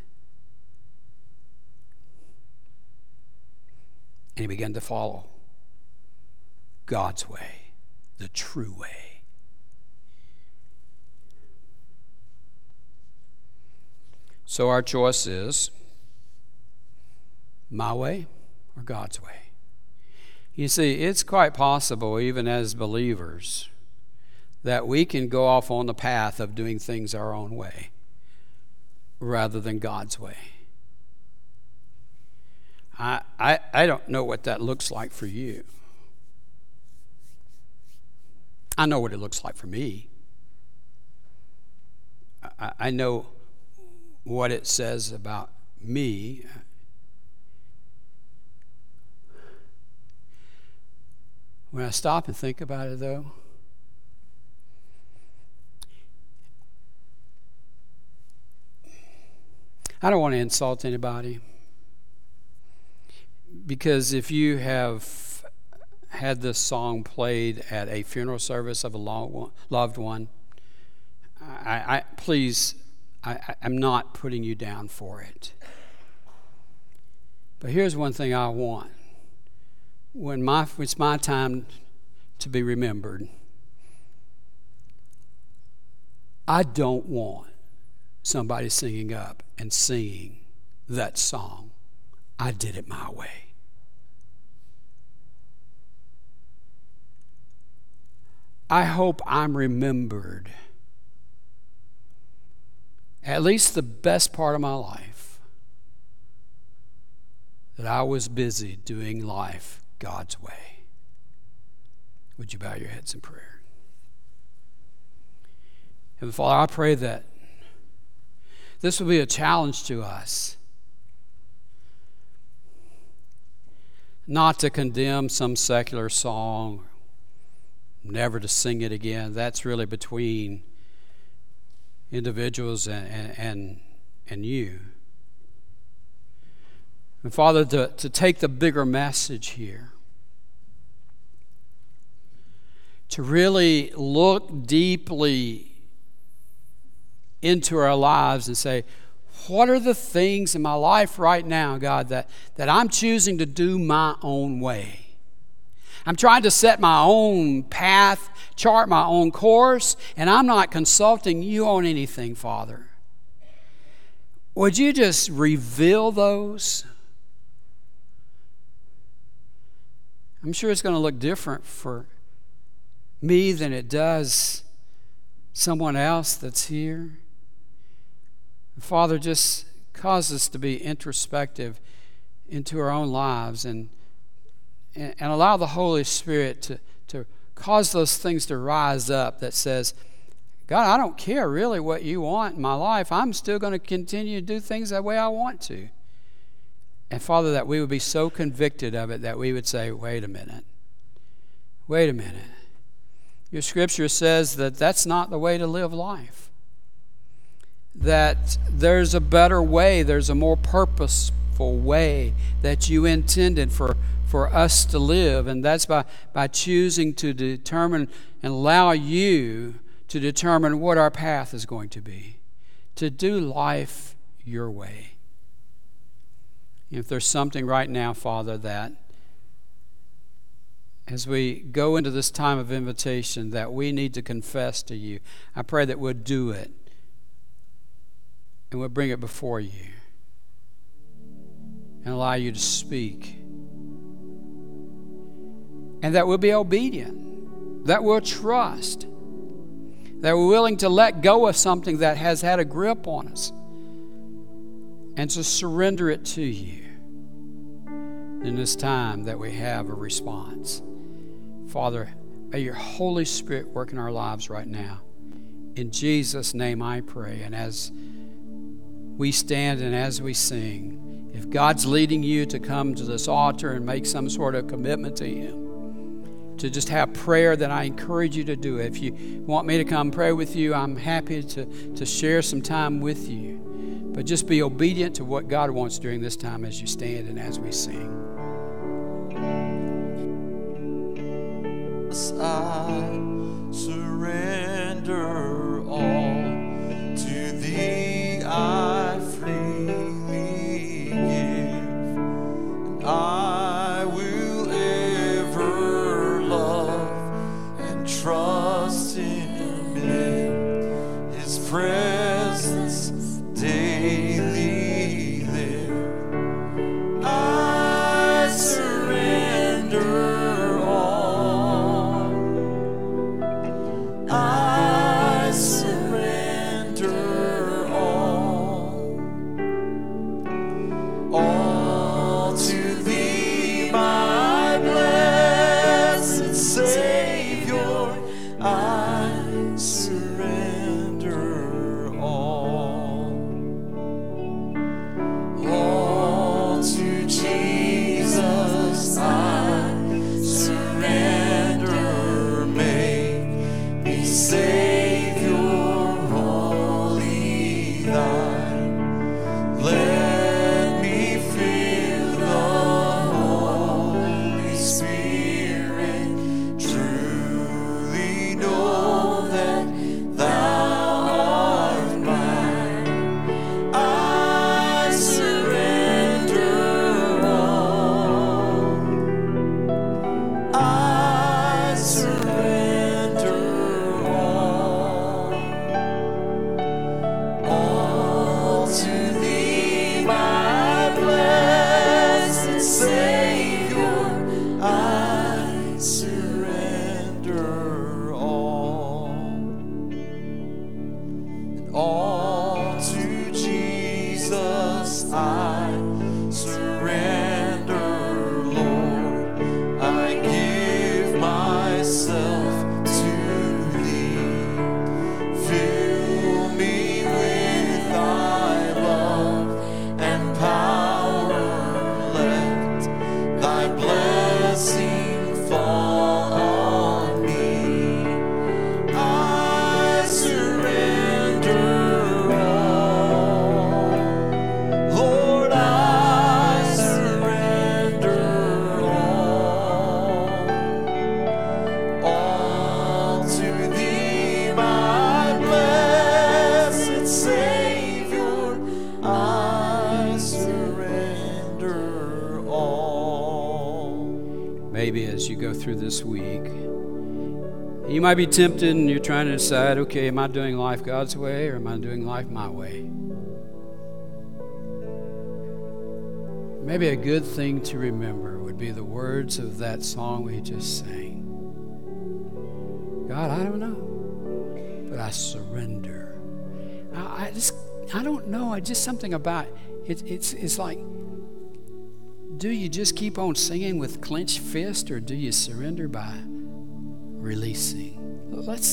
And he began to follow God's way, the true way. So our choice is my way or God's way. You see, it's quite possible, even as believers, that we can go off on the path of doing things our own way rather than God's way. I, I, I don't know what that looks like for you. I know what it looks like for me. I, I know what it says about me. When I stop and think about it, though, I don't want to insult anybody. because if you have had this song played at a funeral service of a loved one, I, I please, I, I'm not putting you down for it. But here's one thing I want. When my, it's my time to be remembered, I don't want somebody singing up and singing that song. I did it my way. I hope I'm remembered at least the best part of my life that I was busy doing life God's way. Would you bow your heads in prayer? Heavenly Father, I pray that this will be a challenge to us. Not to condemn some secular song never to sing it again. That's really between individuals and, and, and you. And Father, to, to take the bigger message here, to really look deeply into our lives and say, what are the things in my life right now, God, that, that I'm choosing to do my own way? I'm trying to set my own path, chart my own course, and I'm not consulting you on anything, Father. Would you just reveal those? I'm sure it's going to look different for me than it does someone else that's here. Father, just cause us to be introspective into our own lives and and, allow the Holy Spirit to, to cause those things to rise up that says, God, I don't care really what you want in my life. I'm still going to continue to do things the way I want to. And Father, that we would be so convicted of it that we would say, wait a minute. Wait a minute. Your scripture says that that's not the way to live life. That there's a better way, there's a more purposeful way that you intended for for us to live, and that's by, by choosing to determine and allow you to determine what our path is going to be, to do life your way. If there's something right now, Father, that as we go into this time of invitation that we need to confess to you, I pray that we'll do it and we'll bring it before you and allow you to speak. And that we'll be obedient, that we'll trust, that we're willing to let go of something that has had a grip on us and to surrender it to you in this time that we have a response. Father, may your Holy Spirit work in our lives right now. In Jesus' name I pray. And as we stand and as we sing, if God's leading you to come to this altar and make some sort of commitment to Him, to just have prayer, then I encourage you to do. If you want me to come pray with you, I'm happy to, to share some time with you. But just be obedient to what God wants during this time as you stand and as we sing. I surrender all to thee. I freely give. And I might be tempted and you're trying to decide okay, am I doing life God's way or am I doing life my way? Maybe a good thing to remember would be the words of that song we just sang. God, I don't know, but I surrender. I, just, I don't know. I just something about it. It's, it's like, do you just keep on singing with clenched fist, or do you surrender by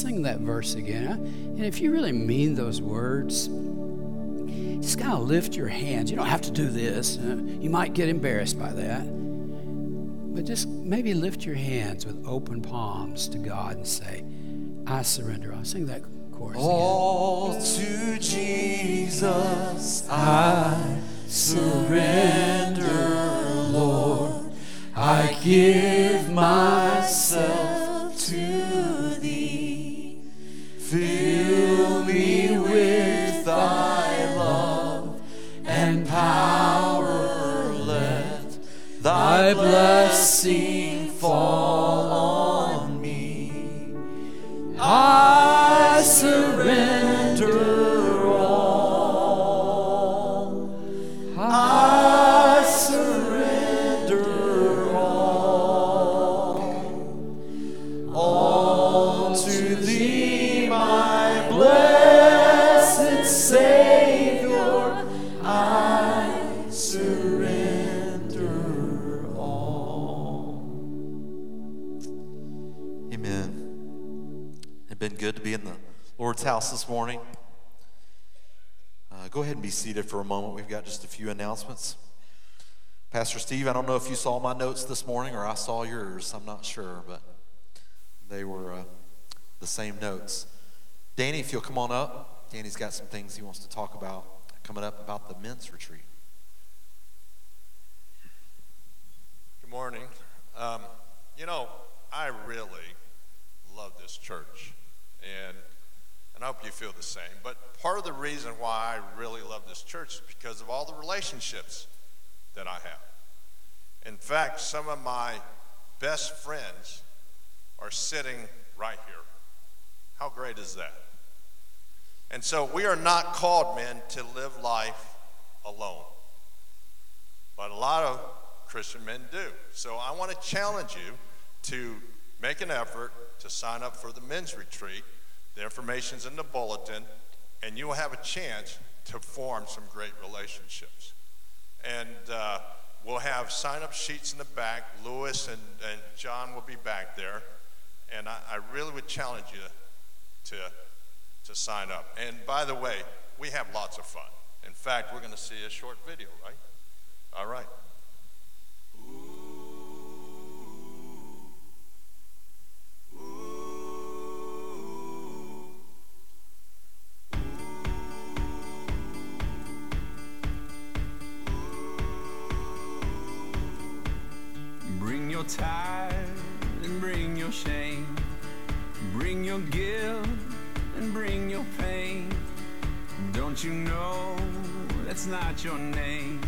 sing that verse again. And if you really mean those words, just kind of lift your hands. You don't have to do this. Uh, you might get embarrassed by that. But just maybe lift your hands with open palms to God and say, I surrender. I'll sing that chorus again. All to Jesus I surrender, Lord. I give myself blessing house this morning. Uh, go ahead and be seated for a moment. We've got just a few announcements. Pastor Steve, I don't know if you saw my notes this morning or I saw yours. I'm not sure, but they were uh, the same notes. Danny, if you'll come on up. Danny's got some things he wants to talk about coming up about the men's retreat. Good morning. Um, you know, I really love this church, and and I hope you feel the same. But part of the reason why I really love this church is because of all the relationships that I have. In fact, some of my best friends are sitting right here. How great is that? And so we are not called, men, to live life alone. But a lot of Christian men do. So I want to challenge you to make an effort to sign up for the men's retreat. The information's in the bulletin, and you will have a chance to form some great relationships. And uh, we'll have sign up sheets in the back. Lewis and, and John will be back there. And I, I really would challenge you to, to sign up. And by the way, we have lots of fun. In fact, we're going to see a short video, right? All right. Your tithe and bring your shame. Bring your guilt and bring your pain. Don't you know that's not your name?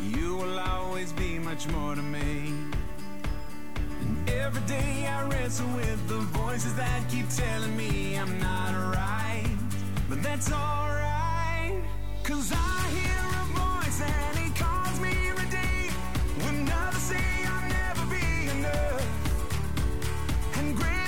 You will always be much more to me. And every day I wrestle with the voices that keep telling me I'm not right. But that's alright, cause I hear a voice and he calls me redeemed. When others say I'll never be enough. And greater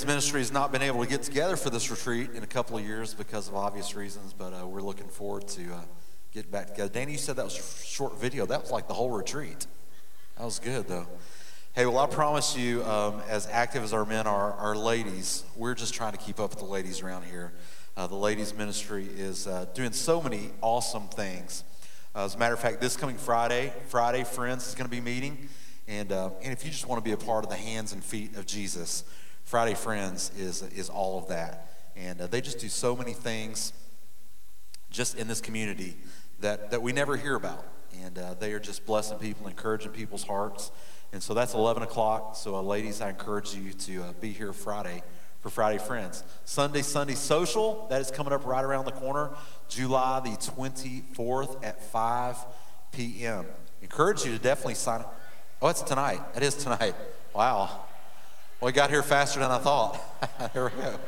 Men's ministry has not been able to get together for this retreat in a couple of years because of obvious reasons, but uh, we're looking forward to uh, getting back together. Danny, you said that was a short video. That was like the whole retreat. That was good, though. Hey, well, I promise you, um, as active as our men are, our ladies, we're just trying to keep up with the ladies around here. Uh, the ladies' ministry is uh, doing so many awesome things. Uh, as a matter of fact, this coming Friday, Friday Friends is going to be meeting. And, uh, and if you just want to be a part of the hands and feet of Jesus, Friday Friends is, is all of that. And uh, they just do so many things just in this community that, that we never hear about. And uh, they are just blessing people, encouraging people's hearts. And so that's 11 o'clock. So, uh, ladies, I encourage you to uh, be here Friday for Friday Friends. Sunday, Sunday Social, that is coming up right around the corner, July the 24th at 5 p.m. Encourage you to definitely sign up. Oh, it's tonight. It is tonight. Wow. Well, we got here faster than I thought. (laughs) here we go.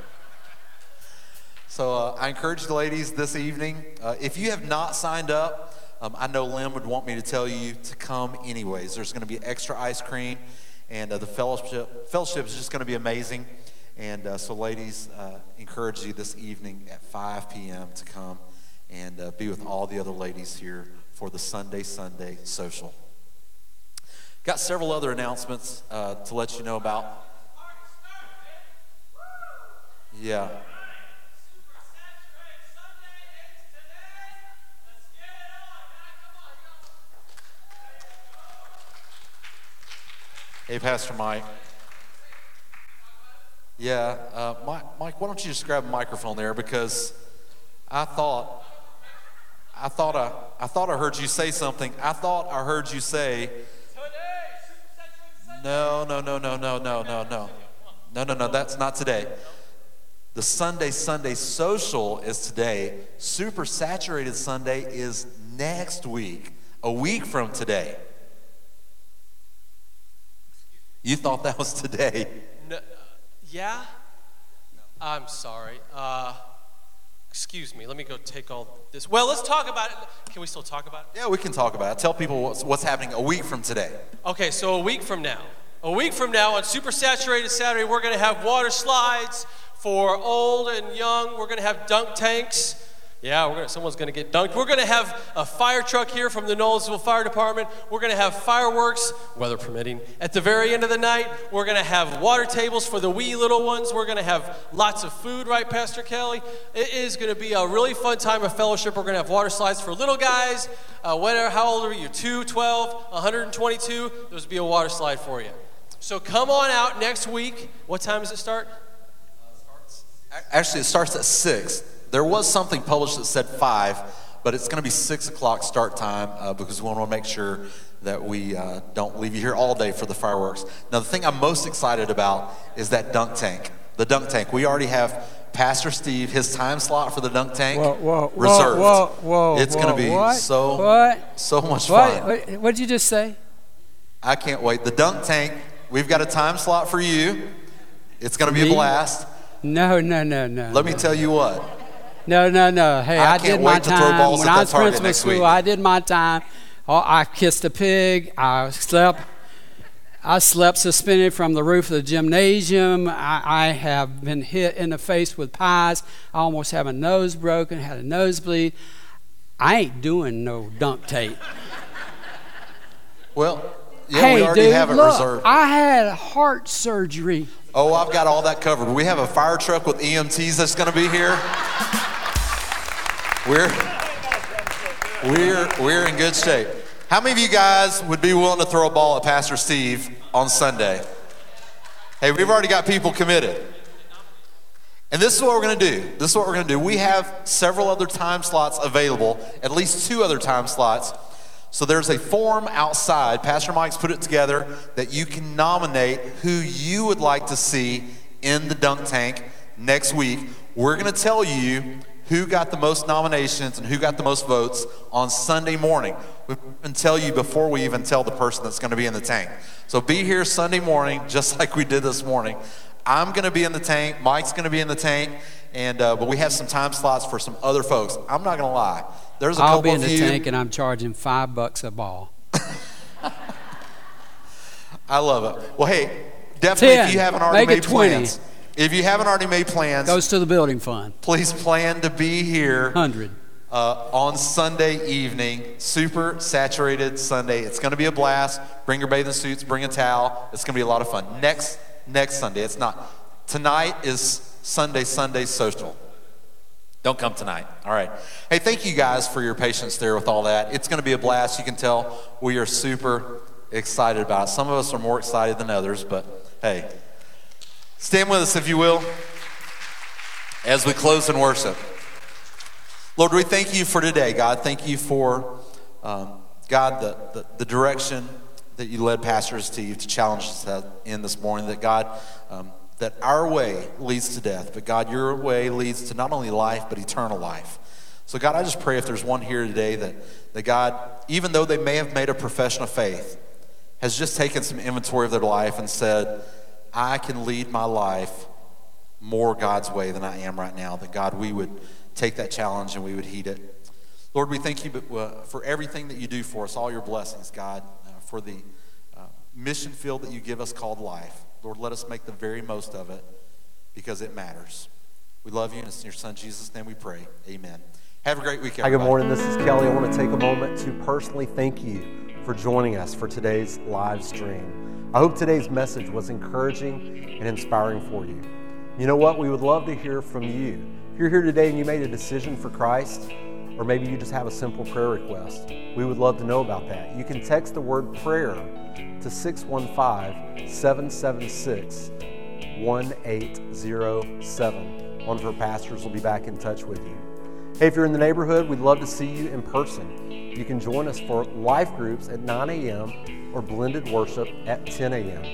So uh, I encourage the ladies this evening, uh, if you have not signed up, um, I know Lynn would want me to tell you to come anyways. There's going to be extra ice cream, and uh, the fellowship fellowship is just going to be amazing. And uh, so, ladies, uh, encourage you this evening at 5 p.m. to come and uh, be with all the other ladies here for the Sunday Sunday social. Got several other announcements to let you know about. Yeah. Hey, Pastor Mike. Yeah, uh, Mike, Mike, why don't you just grab a microphone there because I thought, I thought I, I thought I heard you say something. I thought I heard you say. No, no, no, no, no, no, no, no, no, no, no. That's not today. The Sunday Sunday social is today. Super saturated Sunday is next week, a week from today. You thought that was today. No, yeah? I'm sorry. Uh, excuse me. Let me go take all this. Well, let's talk about it. Can we still talk about it? Yeah, we can talk about it. Tell people what's, what's happening a week from today. Okay, so a week from now, A week from now, on Super Saturated Saturday, we're going to have water slides for old and young. We're going to have dunk tanks. Yeah, we're gonna, someone's going to get dunked. We're going to have a fire truck here from the Knowlesville Fire Department. We're going to have fireworks, weather permitting. At the very end of the night, we're going to have water tables for the wee little ones. We're going to have lots of food, right, Pastor Kelly? It is going to be a really fun time of fellowship. We're going to have water slides for little guys. Uh, whatever, how old are you? 2, 12, 122? There's be a water slide for you. So come on out next week. What time does it start? Actually, it starts at 6. There was something published that said 5, but it's going to be 6 o'clock start time uh, because we want to make sure that we uh, don't leave you here all day for the fireworks. Now, the thing I'm most excited about is that dunk tank. The dunk tank. We already have Pastor Steve, his time slot for the dunk tank Whoa, whoa, whoa, reserved. whoa, whoa, it's going to be what? so What? so much What? fun. what? What did you just say? I can't wait. The dunk tank. We've got a time slot for you. It's going to be a blast. No, no, no, no. Let me tell you what. No, no, no. Hey, I I, did my wait to throw time. when I was principal school, week. I did my time. Oh, I kissed a pig. I slept. I slept suspended from the roof of the gymnasium. I, I have been hit in the face with pies. I almost have a nose broken, had a nosebleed. I ain't doing no dunk tape. Well, yeah, hey, we already dude, have it look, reserved. I had heart surgery. Oh, I've got all that covered. We have a fire truck with EMTs that's going to be here. We're we're we're in good shape. How many of you guys would be willing to throw a ball at Pastor Steve on Sunday? Hey, we've already got people committed. And this is what we're going to do. This is what we're going to do. We have several other time slots available, at least two other time slots. So there's a form outside. Pastor Mike's put it together that you can nominate who you would like to see in the dunk tank next week. We're going to tell you who got the most nominations and who got the most votes on Sunday morning. We can tell you before we even tell the person that's going to be in the tank. So be here Sunday morning, just (laughs) like we did this morning. I'm going to be in the tank. Mike's going to be in the tank. And uh, but we have some time slots for some other folks. I'm not going to lie. There's a I'll couple be in the you. tank and I'm charging five bucks a ball. (laughs) I love it. Well, hey, definitely if you haven't already Make made 20. plans, if you haven't already made plans, Goes to the building fund. please plan to be here 100. uh, on Sunday evening. Super saturated Sunday. It's going to be a blast. Bring your bathing suits. Bring a towel. It's going to be a lot of fun. Next next Sunday. It's not. Tonight is Sunday Sunday social. Don't come tonight. All right. Hey, thank you guys for your patience there with all that. It's going to be a blast. You can tell we are super excited about it. Some of us are more excited than others, but hey, stand with us if you will as we close in worship. Lord, we thank you for today, God. Thank you for, um, God, the, the, the direction that you led Pastor Steve to challenge us in this morning. That, God, um, that our way leads to death, but God, your way leads to not only life, but eternal life. So, God, I just pray if there's one here today that, that God, even though they may have made a profession of faith, has just taken some inventory of their life and said, I can lead my life more God's way than I am right now. That God, we would take that challenge and we would heed it. Lord, we thank you uh, for everything that you do for us, all your blessings, God, for the uh, mission field that you give us called life. Lord, let us make the very most of it because it matters. We love you, and it's in your Son Jesus' name we pray. Amen. Have a great week, Hi, good morning. This is Kelly. I want to take a moment to personally thank you for joining us for today's live stream. I hope today's message was encouraging and inspiring for you. You know what? We would love to hear from you. If you're here today and you made a decision for Christ, or maybe you just have a simple prayer request, we would love to know about that. You can text the word prayer to 615 776 1807. One of our pastors will be back in touch with you. Hey, if you're in the neighborhood, we'd love to see you in person. You can join us for life groups at 9 a.m. or blended worship at 10 a.m.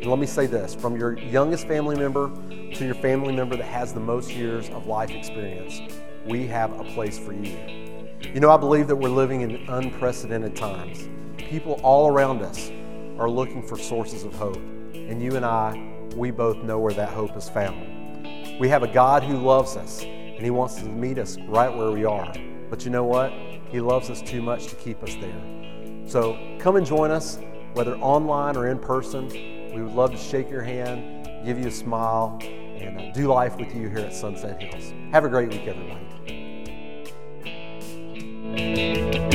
And let me say this from your youngest family member to your family member that has the most years of life experience, we have a place for you. You know, I believe that we're living in unprecedented times. People all around us are looking for sources of hope. And you and I, we both know where that hope is found. We have a God who loves us, and He wants to meet us right where we are. But you know what? He loves us too much to keep us there. So come and join us, whether online or in person. We would love to shake your hand, give you a smile, and uh, do life with you here at Sunset Hills. Have a great week, everybody. Thank you.